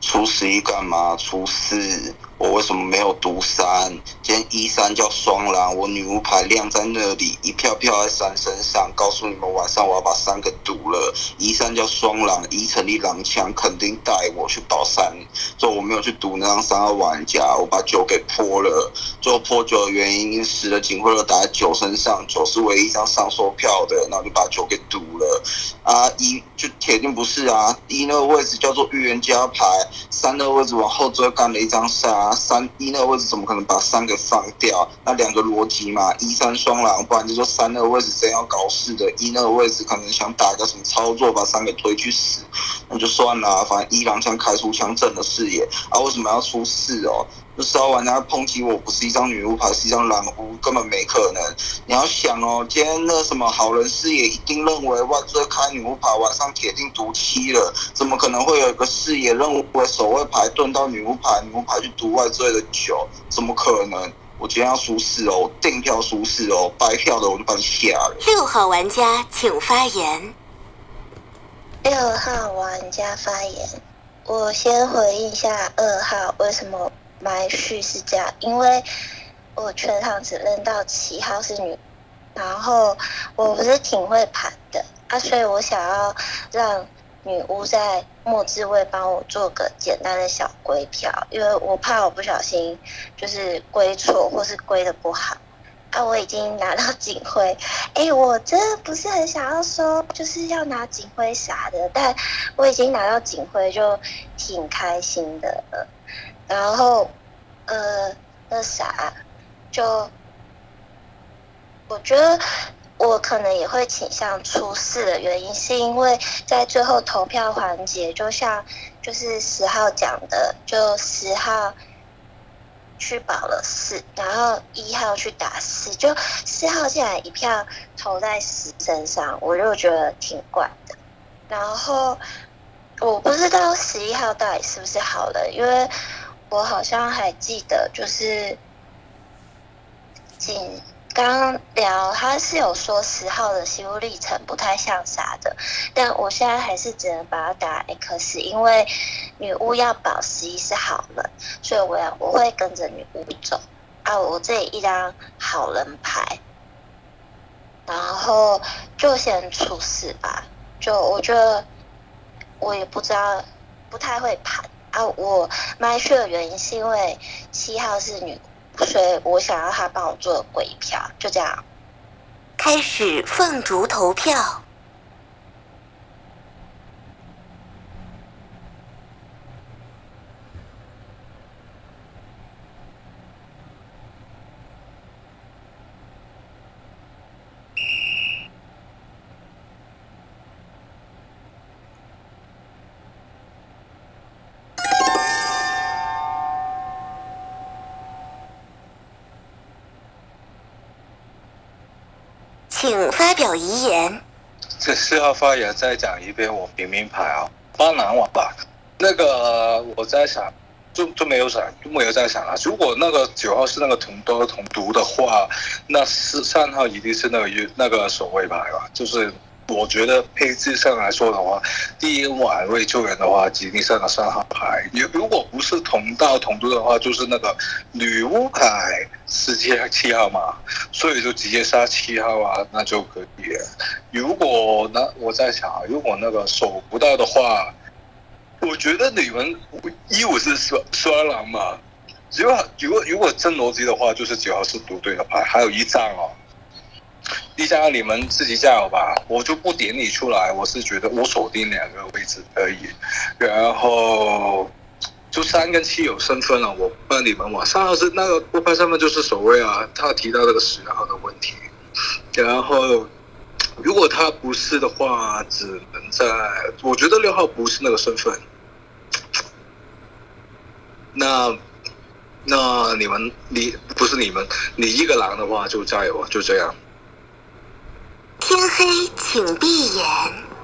S7: 初十一干嘛？初四，我为什么没有毒三？今天一三叫双狼，我女巫牌晾在那里，一票票在三身上。告诉你们，晚上我要把三个毒了。一三叫双狼，一成立狼枪，肯定带我去保三。就我没有去赌那张三号玩家，我把九给泼了。最后泼九的原因，因为十的警徽都打在九身上，九是唯一一张上手票的，那我就把九给赌了。啊，一就铁定不是啊，一那个位置叫做预言家牌。三那个位置往后追干了一张三杀，三一那个位置怎么可能把三给放掉？那两个逻辑嘛，一三双狼，不然就说三那个位置真要搞事的，一那个位置可能想打个什么操作，把三给推去死，那就算了，反正一狼枪开出枪正的视野啊，为什么要出四哦？就是要玩家抨击我不是一张女巫牌，是一张蓝巫，根本没可能。你要想哦，今天那什么好人视野一定认为万岁开女巫牌，晚上铁定毒七了，怎么可能会有一个视野认为守卫牌遁到女巫牌，女巫牌去毒外罪的九？怎么可能？我今天要输四哦，定票输四哦，白票的我就把你下了。
S2: 六号玩家请发言。
S11: 六号玩家发言，我先回应一下二号为什么埋序是这样，因为我全场只认到七号是女，然后我不是挺会盘的啊，所以我想要让女巫在末置位帮我做个简单的小归票，因为我怕我不小心就是归错或是归的不好。啊，我已经拿到警徽，哎，我真的不是很想要说就是要拿警徽啥的，但我已经拿到警徽就挺开心的了。然后，呃，那啥，就我觉得我可能也会倾向出四的原因，是因为在最后投票环节，就像就是十号讲的，就十号。去保了四，然后一号去打四，就四号竟然一票投在十身上，我就觉得挺怪的。然后我不知道十一号到底是不是好了，因为我好像还记得就是仅。刚聊他是有说十号的心路历程不太像啥的，但我现在还是只能把它打 X，因为女巫要保十一是好人，所以我要我会跟着女巫走啊。我这里一张好人牌，然后就先出事吧。就我觉得我也不知道，不太会盘啊。我麦序的原因是因为七号是女。所以我想要他帮我做鬼票，就这样。
S2: 开始凤竹投票。请发表遗言。
S4: 这四号发言再讲一遍，我明明牌啊，巴南网吧。那个我在想，就就没有想，就没有在想了。如果那个九号是那个同多同毒的话，那四三号一定是那个那个守卫牌吧？就是。我觉得配置上来说的话，第一晚位救援的话，吉尼上了三号牌。如如果不是同道同都的话，就是那个女巫牌直接七号嘛，所以就直接杀七号啊，那就可以。如果那我在想，如果那个守不到的话，我觉得你们一五是双双狼嘛。如果如果如果真逻辑的话，就是九号是独对的牌，还有一张哦。一张你们自己加油吧，我就不点你出来。我是觉得我锁定两个位置而已，然后就三跟七有身份了，我帮你们往上是那个不拍身份就是守卫啊。他提到那个十号的问题，然后如果他不是的话，只能在我觉得六号不是那个身份。那那你们你不是你们，你一个狼的话就加油啊，就这样。
S2: 天黑，请闭眼。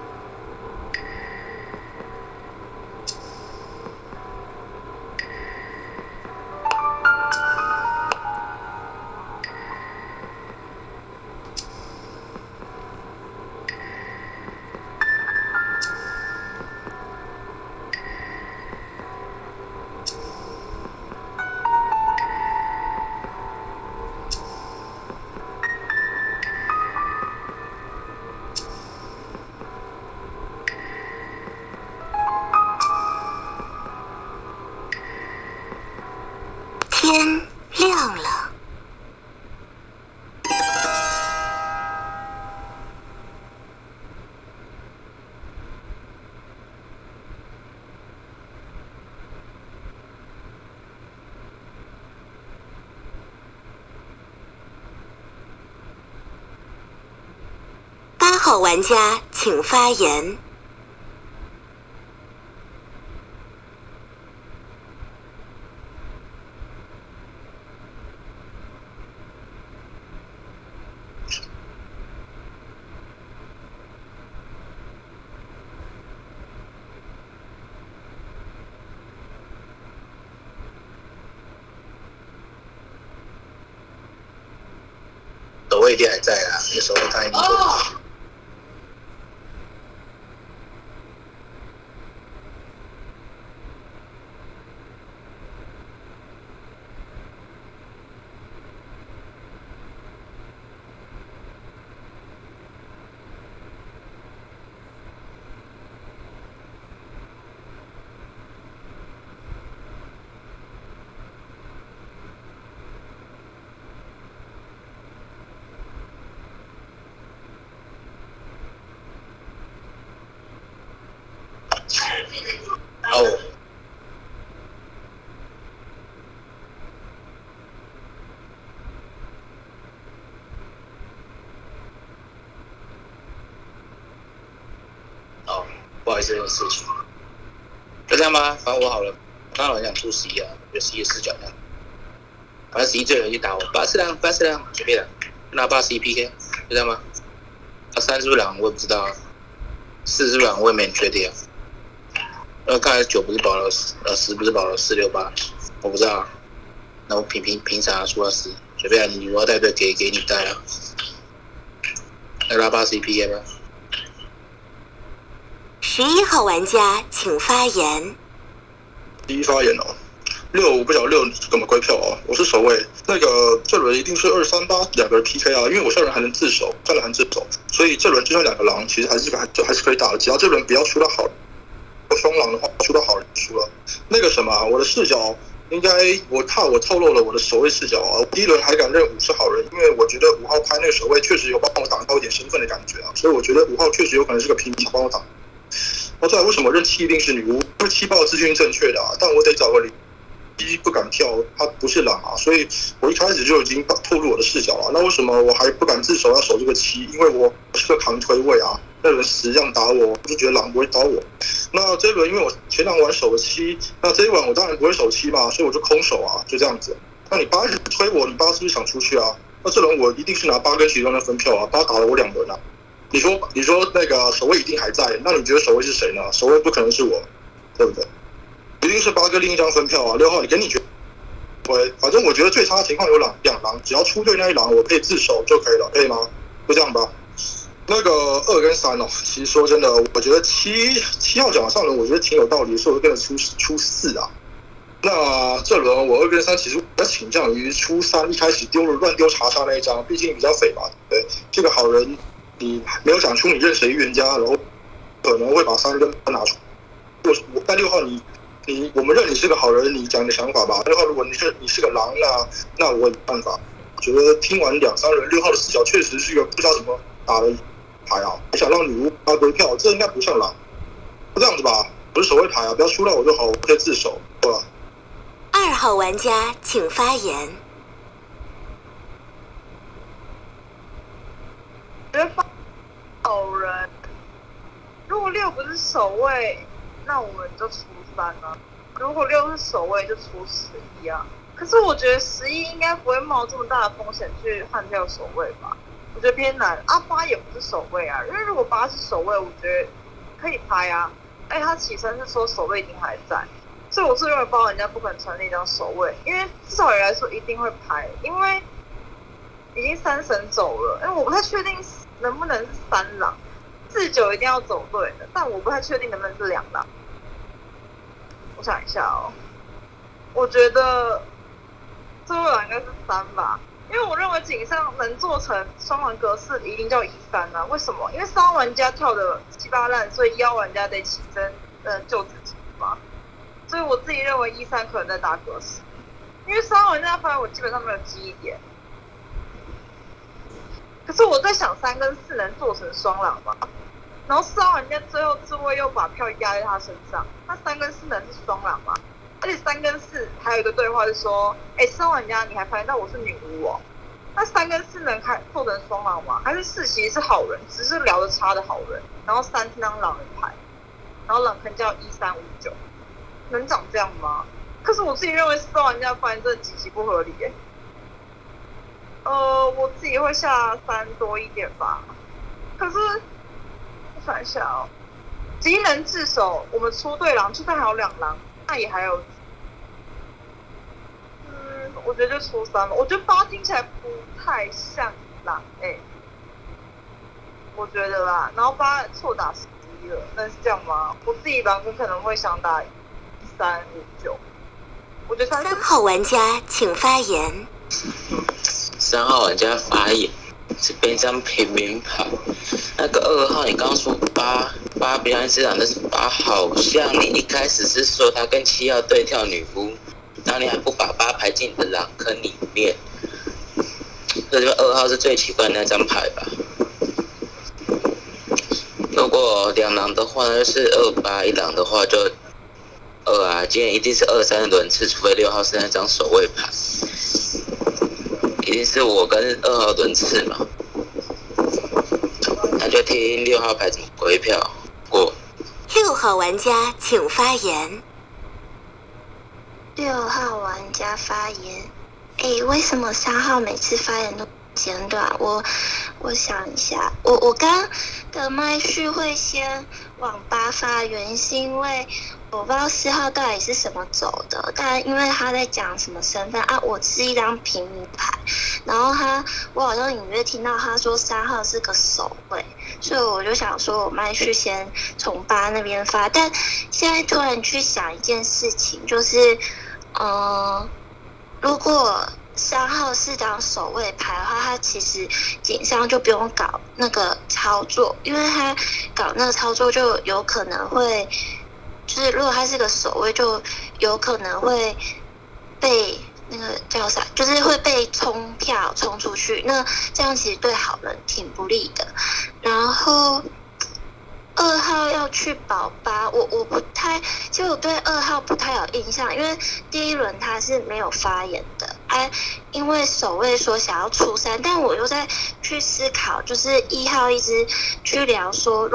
S2: 号玩家请发言。
S5: 位弟还在啊，那时候他已经过去。哦，哦，不好意思，这件事情，就这样吧，反正我好了。刚刚很想出十一啊，有十一视角这样。反正十一最容易打我，八四两，八四两，随便的，拿八十一 PK，就这样吗？啊，三是不是两？我也不知道啊。四是不是两？我也没确定啊。那，刚才九不是保了十，呃，十不是保了四六八，我不知道啊。那我凭凭凭啥出了十？随便啊，你我要带队给给你带啊。来拉八十一 PK 吧。
S2: 十一号玩家请发言。
S5: 第一发言哦，六我不晓得六怎么归票哦，我是守卫，那个这轮一定是二三八两个人 PK 啊，因为我这轮还能自首，这轮还能自首，所以这轮就算两个狼，其实还是还就还是可以打的，只要这轮不要出到好，双狼的话出到好人输了。那个什么，我的视角应该我怕我透露了我的守卫视角啊，第一轮还敢认五是好人，因为我觉得五号开那个守卫确实有帮我挡到一点身份的感觉啊，所以我觉得五号确实有可能是个平民帮我挡。那再来，为什么认七一定是女巫？因为七报资讯正确的啊，但我得找个理。一不敢跳，他不是狼啊，所以我一开始就已经透露我的视角了。那为什么我还不敢自首要守这个七？因为我是个扛推位啊，那轮十这样打我，我就觉得狼不会打我。那这一轮因为我前两晚守了七，那这一晚我当然不会守七嘛，所以我就空手啊，就这样子。那你八推我，你八是不是想出去啊？那这轮我一定是拿八跟其中的分票啊，八打了我两轮啊。你说你说那个守卫一定还在，那你觉得守卫是谁呢？守卫不可能是我，对不对？一定是八哥另一张分票啊。六号，你跟你觉对，反正我觉得最差的情况有两两狼，只要出队那一狼我可以自首就可以了，可以吗？就这样吧。那个二跟三哦，其实说真的，我觉得七七号讲上轮我觉得挺有道理，所以我就跟着出出四啊。那这轮我二跟三其实比较倾向于出三，一开始丢了乱丢查杀那一张，毕竟比较匪嘛，对这个好人。你没有讲出你认谁预言家，然后可能会把三跟拿出。我我但六号你你我们认你是个好人，你讲你的想法吧。六号如果你是你是个狼，那那我有办法。我觉得听完两三轮，六号的视角确实是一个不知道怎么打的牌啊。还想让女巫发归票，这应该不像狼。这样子吧，我是守卫牌啊，不要输到我就好，我可以自首，对吧？
S2: 二号玩家请发言。
S14: 觉得放好人，如果六不是守卫，那我们就出三啊；如果六是守卫，就出十一啊。可是我觉得十一应该不会冒这么大的风险去换掉守卫吧？我觉得偏难。阿八也不是守卫啊，因为如果八是守卫，我觉得可以拍啊。哎，他起身是说守卫已经还在，所以我是认为包人家不可能成立一张守卫，因为至少也来说一定会拍，因为已经三神走了。哎我不太确定。能不能是三狼？四九一定要走对的，但我不太确定能不能是两狼。我想一下哦，我觉得最后狼应该是三吧，因为我认为井上能做成双狼格式，一定叫一三啊。为什么？因为三玩家跳的七八烂，所以幺玩家得起身，嗯，救自己嘛。所以我自己认为一三可能在打格式，因为三玩家发现我基本上没有记忆点。可是我在想，三跟四能做成双狼吗？然后四号玩家最后自卫又把票压在他身上，那三跟四能是双狼吗？而且三跟四还有一个对话是说，哎，四号玩家你还发现到我是女巫哦？那三跟四能开做成双狼吗？还是四其实是好人，只是聊得差的好人，然后三是当狼人牌，然后狼坑叫一三五九，能长这样吗？可是我自己认为四号玩家发现真的极其不合理耶。呃，我自己会下三多一点吧。可是我想一下哦，技能自首，我们出对狼，就算还有两狼，那也还有。嗯，我觉得就出三了。我觉得八听起来不太像狼哎，我觉得啦。然后八错打十一了，那是这样吗？我自己狼哥可能会想打一三五九。我觉得三
S2: 号玩家请发言。<laughs>
S10: 三号玩家发言，这边张平民牌，那个二号你刚说八八表演市场的是八，好像你一开始是说他跟七号对跳女巫，那你还不把八排进你的狼坑里面，这就二号是最奇怪的那张牌吧？如果两狼的话呢是二八，一狼的话就二啊。今天一定是二三轮次，除非六号是那张守卫牌，一定是我跟二号轮次嘛。那就听六号牌怎么回票过。
S2: 六号玩家请发言。
S11: 六号玩家发言。诶，为什么三号每次发言都简短？我我想一下，我我刚的麦序会先往八发，原因是因为我不知道四号到底是什么走的，但因为他在讲什么身份啊，我是一张平民牌，然后他我好像隐约听到他说三号是个守卫，所以我就想说我麦序先从八那边发，但现在突然去想一件事情，就是嗯。如果三号是张守卫牌的话，他其实警上就不用搞那个操作，因为他搞那个操作就有可能会，就是如果他是个守卫，就有可能会被那个叫啥，就是会被冲票冲出去，那这样其实对好人挺不利的。然后。<tsk> 二号要去保八，我我不太，其实我对二号不太有印象，因为第一轮他是没有发言的，哎，因为守卫说想要出三，但我又在去思考，就是一号一直去聊说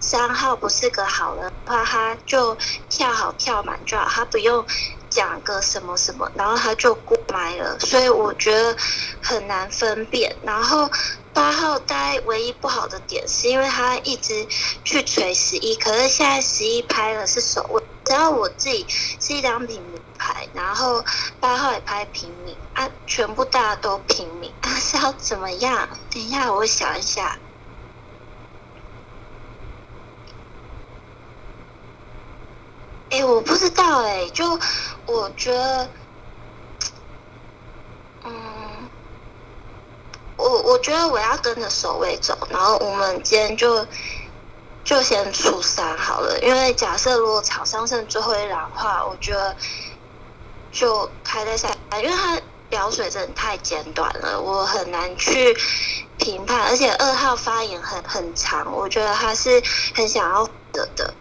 S11: 三号不是个好人的话，他就跳好跳满就好，他不用讲个什么什么，然后他就过埋了，所以我觉得很难分辨，然后。八号呆唯一不好的点是因为他一直去锤十一，可是现在十一拍了是守卫，只要我自己是一张平民牌，然后八号也拍平民啊，全部大家都平民啊，是要怎么样？等一下，我想一下。哎，我不知道哎，就我觉得，嗯。我我觉得我要跟着守卫走，然后我们今天就就先出三好了，因为假设如果场上剩最后一两的话，我觉得就开在下，因为他表水真的太简短了，我很难去评判，而且二号发言很很长，我觉得他是很想要得的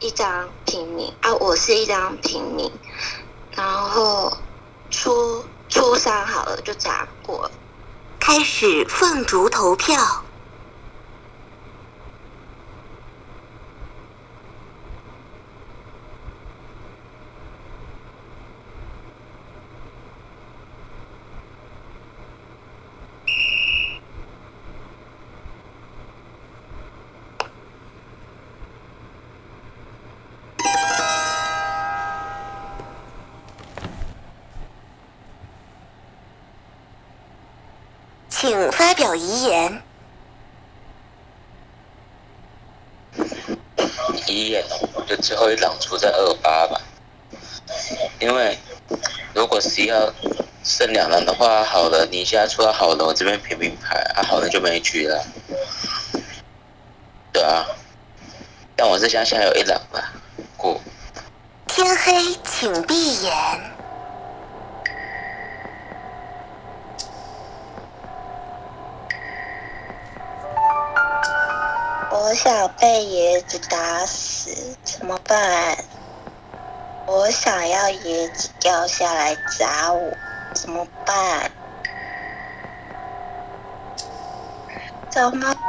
S11: 一张平民啊，我是一张平民，然后初初三好了，就这样过了。
S2: 开始凤竹投票。请发表遗言。
S10: 遗言哦，就最后一档出在二八吧。因为如果十一号剩两人的话，好了，你现在出到好了，我这边平平牌啊，好了就没局了。对啊，但我这箱现在有一两吧，过。
S2: 天黑，请闭眼。
S11: 被打死，怎么办？我想要椰子掉下来砸我，怎么办？怎么？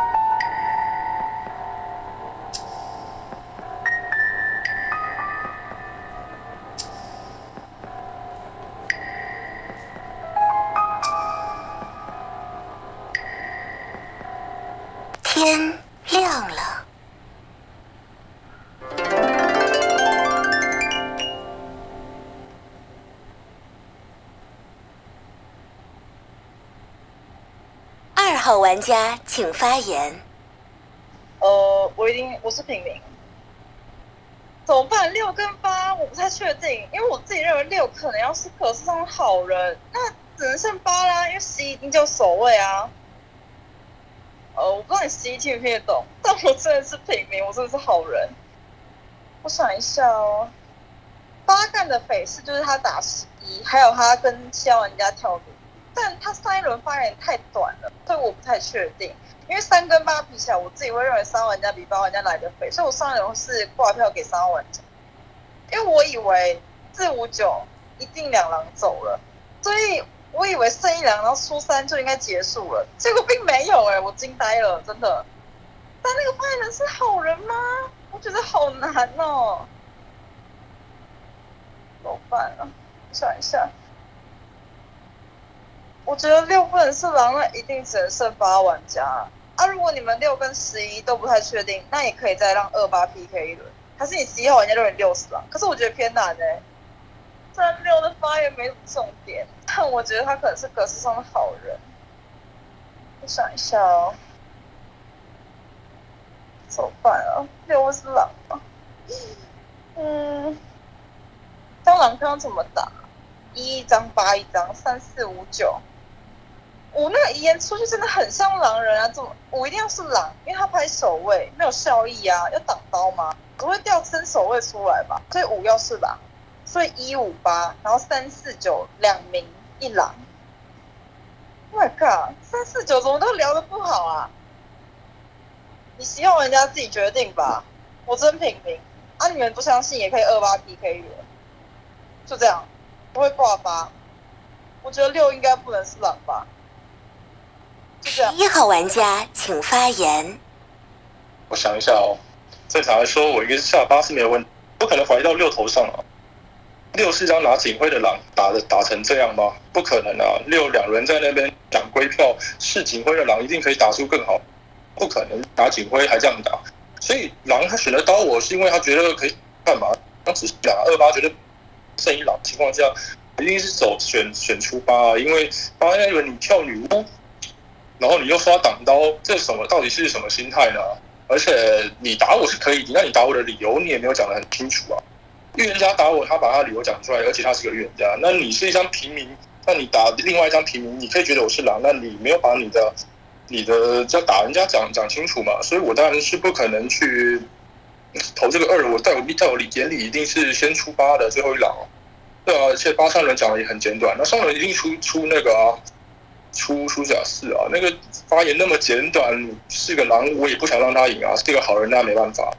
S2: 玩家请发言。
S14: 呃，我一定我是平民，怎么办？六跟八我不太确定，因为我自己认为六可能要是可是张好人，那只能剩八啦，因为十一定就守卫啊。呃，我不知道你十一听不听得懂，但我真的是平民，我真的是好人。我想一下哦，八干的匪事就是他打十一，还有他跟七号玩家跳舞。但他上一轮发言太短了，我不太确定。因为三跟八比起来，我自己会认为三玩家比八玩家来的肥，所以我上一轮是挂票给三号玩家，因为我以为四五九一定两狼走了，所以我以为剩一狼，然后出三就应该结束了，结果并没有哎、我惊呆了，真的。但那个发言人是好人吗？我觉得好难哦，怎么办啊？想一下。我觉得六不能是狼，那一定只能剩八玩家啊。如果你们六跟十一都不太确定，那也可以再让二八 PK 一轮。还是你十一号玩家认为六是狼？可是我觉得偏难哎、虽然六的发言没什么重点，但我觉得他可能是格式上的好人。我想一下哦，怎么办啊？六是狼吗？嗯，当狼刚怎么打？一一张八一张，三四五九。我那遗言出去真的很像狼人啊！怎么我一定要是狼？因为他拍守卫没有效益啊，要挡刀吗？不会掉身守卫出来吧？所以五要是狼，所以一五八，然后三四九两名一狼。Oh my god，三四九怎么都聊得不好啊？你希望人家自己决定吧，我真平民啊！你们不相信也可以二八 PK 人，就这样，不会挂八。我觉得六应该不能是狼吧。
S2: 一号玩家请发言。
S5: 我想一下哦，正常来说，我应该是下八是没有问题，不可能怀疑到六头上啊。六是张拿警徽的狼打的打成这样吗？不可能啊！六两人在那边讲归票，是警徽的狼一定可以打出更好，不可能拿警徽还这样打。所以狼他选择刀我是因为他觉得可以干嘛？他只是两二八觉得剩一狼情况下，一定是走选选出八啊，因为八那轮你跳女巫，然后你又刷挡刀，这什么到底是什么心态呢？而且你打我是可以，那你打我的理由你也没有讲得很清楚啊。预言家打我，他把他理由讲出来，而且他是个预言家。那你是一张平民，那你打另外一张平民，你可以觉得我是狼，那你没有把你的你的要打人家讲讲清楚嘛？所以我当然是不可能去投这个二。我在我在我眼里一定是先出八的最后一狼。对啊，而且八上轮讲的也很简短，那上轮一定出出那个啊，出出甲四啊，那个发言那么简短，是个狼，我也不想让他赢啊，是个好人，那没办法。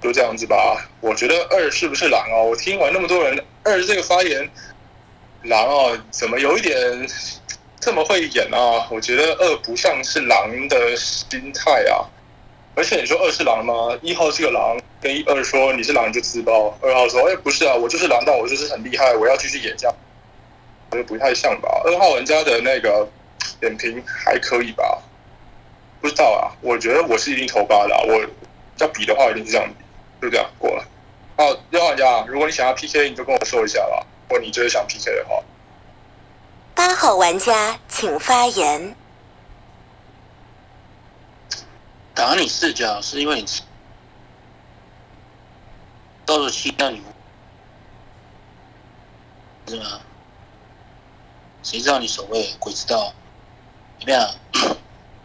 S5: 就这样子吧，我觉得二是不是狼啊？我听完那么多人二这个发言，狼啊，怎么有一点这么会演啊？我觉得二不像是狼的心态啊。而且你说二是狼吗？一号是个狼，跟一二说你是狼就自爆，二号说哎不是啊，我就是狼，但我就是很厉害，我要继续演这样，觉得不太像吧？二号玩家的那个点评还可以吧？不知道啊，我觉得我是一定投八的、啊，我要比的话一定是这样比。就这样过了。好，六号玩家，如果你想要 PK，你就跟我说一下吧。如果你真的想 PK 的话，
S2: 八号玩家请发言。
S10: 打你视角是因为你到了七那你是吗？谁知道你守卫？鬼知道。怎么样？<coughs>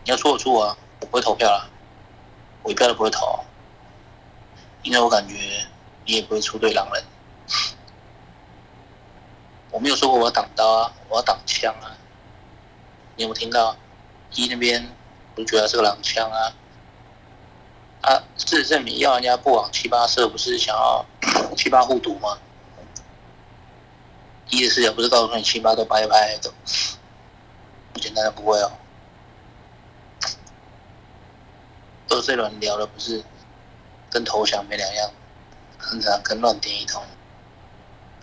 S10: 你要出我出我啊！我不会投票啦，我一票都不会投，因为我感觉你也不会出对狼人。我没有说过我要挡刀啊，我要挡枪啊。你有没有听到？一那边我就觉得是个狼枪啊。啊，事实证明，要人家不往七八射，不是想要 <coughs> 七八互毒吗？一的视角不是告诉你七八都掰掰的，不简单的不会哦。二这轮聊的不是跟投降没两样，很常跟乱点一通。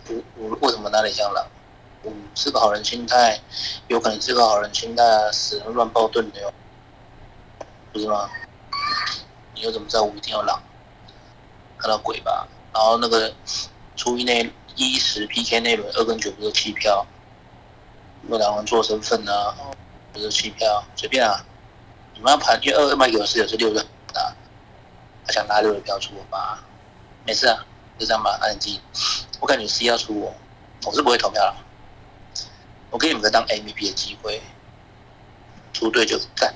S10: 我我为什么哪里像狼？我是个好人心态，有可能是个好人心态啊，死人乱爆盾的哟，不是吗？你又怎么知道我一定要狼？看到鬼吧？然后那个初一那一十 PK 那轮二跟九不是弃票，那两人做身份呢、啊，不是弃票，随便啊。你们要盘，因为二二卖给我是有是六的啊，他想拉六的票出我八，没事啊，就这样吧，按记。我感觉 C 要出我，我是不会投票了。我给你们个当 MVP 的机会，出对就赞，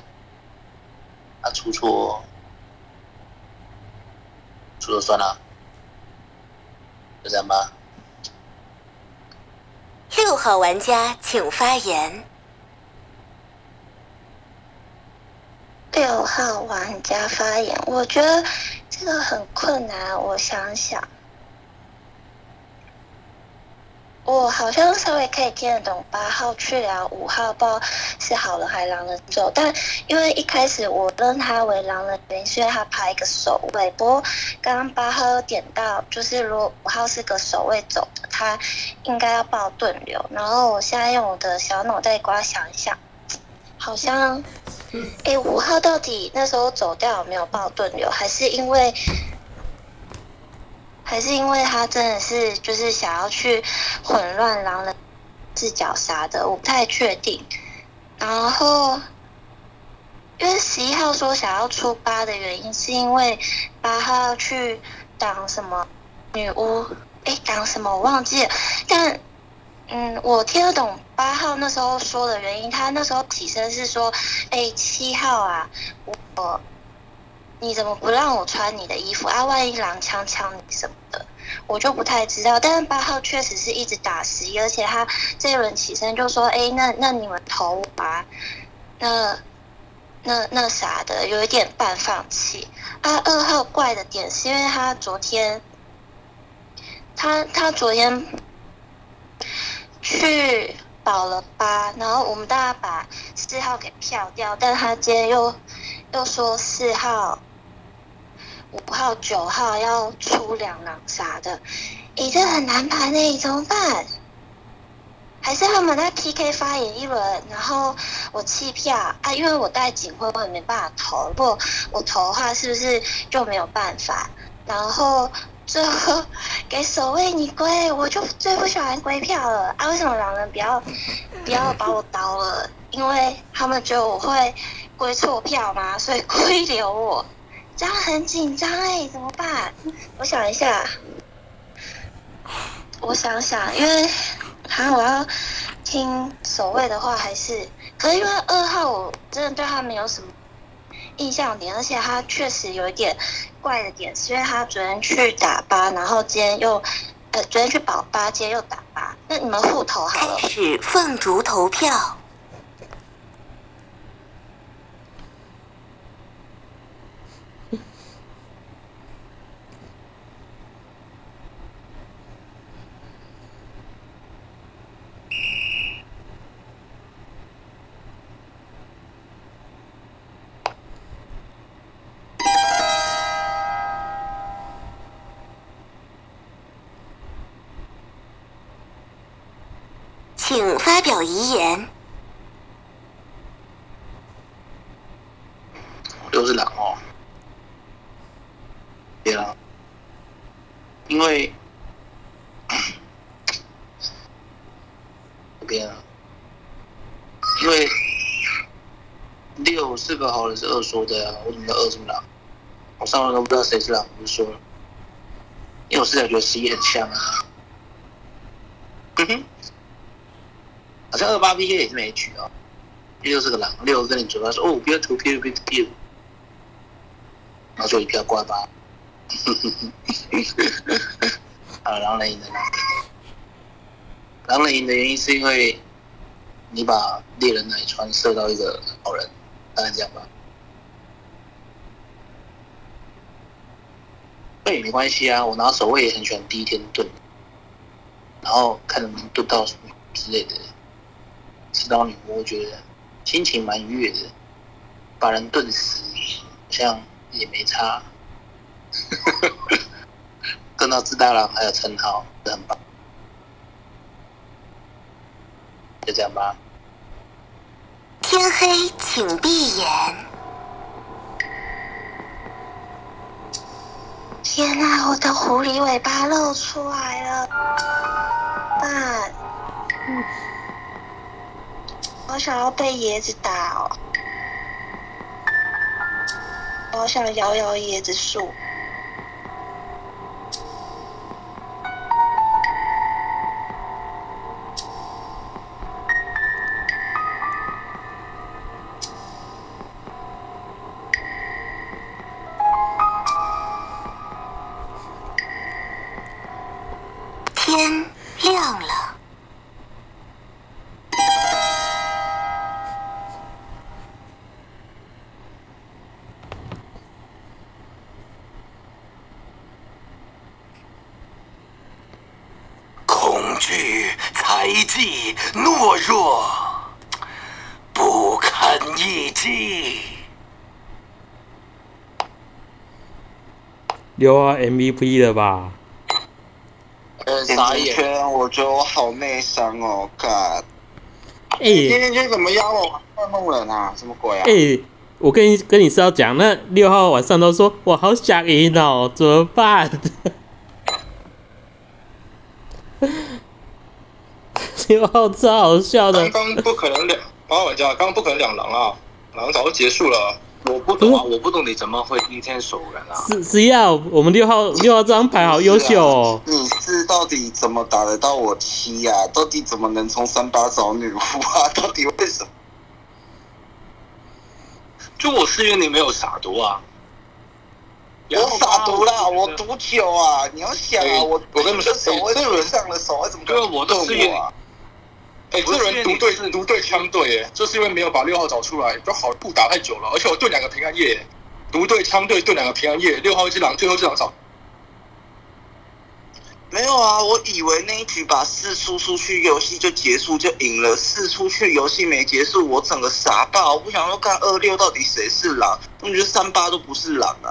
S10: 啊出错，出了算了，就这样吧。
S2: 六号玩家请发言。
S11: 六号玩家发言我觉得这个很困难我想想。我好像稍微可以听得懂八号去聊五号，不知道是好人还是狼人走。但因为一开始我认他为狼人，原因是因为他排一个守卫。不过刚刚八号有点到，就是如果五号是个守卫走的，他应该要报盾流。然后我现在用我的小脑袋瓜想一想，好像。哎，五号到底那时候走掉有没有报盾流？还是因为，还是因为他真的是就是想要去混乱狼人视角啥的？我不太确定。然后，因为十一号说想要出八的原因，是因为八号要去挡什么女巫？哎，挡什么我忘记了，但。嗯，我听得懂八号那时候说的原因。他那时候起身是说：“哎，七号啊，我你怎么不让我穿你的衣服啊？万一狼枪枪你什么的，我就不太知道。”但是八号确实是一直打十一，而且他这一轮起身就说：“哎，那那你们投啊，那那那啥的，有一点半放弃。”啊，二号怪的点是因为他昨天，他他昨天。去保了八，然后我们大家把四号给票掉，但他今天又又说四号、五号、九号要出两狼啥的，咦，这很难盘诶，怎么办？还是他们在 PK 发言一轮，然后我弃票啊？因为我带警徽，我也没办法投。如果我投的话，是不是就没有办法？然后。最后给守卫你归，我就最不喜欢归票了啊！为什么狼人不要 <laughs> 不要把我刀了？因为他们觉得我会归错票嘛，所以归留我，这样很紧张哎，怎么办？我想一下，我想想，因为好我要听守卫的话，还是可是因为二号我真的对他没有什么。印象点，而且他确实有一点怪的点，是因为他昨天去打八，然后今天又，呃，昨天去保八，今天又打八。那你们互投好了。
S2: 开始凤竹投票。请发表遗言。
S10: 又是狼哦，对啊，因为 <clears throat> 这边啊，因为六是个好人是二说的啊，我怎么二是狼？我上轮都不知道谁是狼，我就说了，因为我是觉得十一很像啊，嗯哼。好像二八 PK 也是没举哦，六是个狼，六跟你嘴巴说哦，不要投票，不要投票，然后就一票挂八，啊，狼人赢的狼人，狼人赢的原因是因为你把猎人奶穿射到一个好人，大概这样吧。那也没关系啊，我拿守卫也很喜欢第一天盾，然后看能不能盾到什么之类的。知道你，我觉得心情蛮愉悦的，把人炖死，好像也没差。<laughs> 炖到自大郎还有称号，很棒。就这样吧。
S2: 天黑，请闭眼。
S11: 天哪，我的狐狸尾巴露出来了！爸。我想要被椰子打哦！我想摇摇椰子树。
S3: 六号 MVP 了吧？
S1: 呃，
S7: 点
S1: 傻眼。
S7: 点圈，我觉得我好内伤哦，干！
S3: 哎、
S7: 点点圈怎么压我换梦人啊？什么鬼啊？
S3: 哎、我跟你跟你是要讲，那六号晚上都说我好想赢哦，怎么办？<laughs> 六号超好笑的
S5: 刚，刚不可能两八玩家，刚刚不可能两狼啊，狼早就结束了。
S4: 我不懂啊，我不懂你怎么会第一天守人啊？
S3: 是是要我们六号六号这张牌好优秀哦。
S7: 你是到底怎么打得到我七呀、到底怎么能从三八找女巫啊？<laughs> 到底为什么？
S4: 就我是因为你没有撒毒啊。
S7: 我撒毒啦，我毒酒啊！你要想啊，
S5: 哎
S7: 我
S5: 我跟你们说
S7: 手会
S5: 哎这轮
S7: 上了手，怎么可
S5: 对啊
S7: 能动
S5: 我都是
S7: 我啊？
S5: 哎、这人独对独对枪队，哎，就是因为没有把六号找出来，就好不打太久了，而且我对两个平安夜，独对枪队对两个平安夜，六号一只狼，最后一只狼找。
S7: 没有啊，我以为那一局把四出出去，游戏就结束就赢了。四出去游戏没结束，我整个傻爆。我不想说看二六到底谁是狼，我觉得三八都不是狼啊。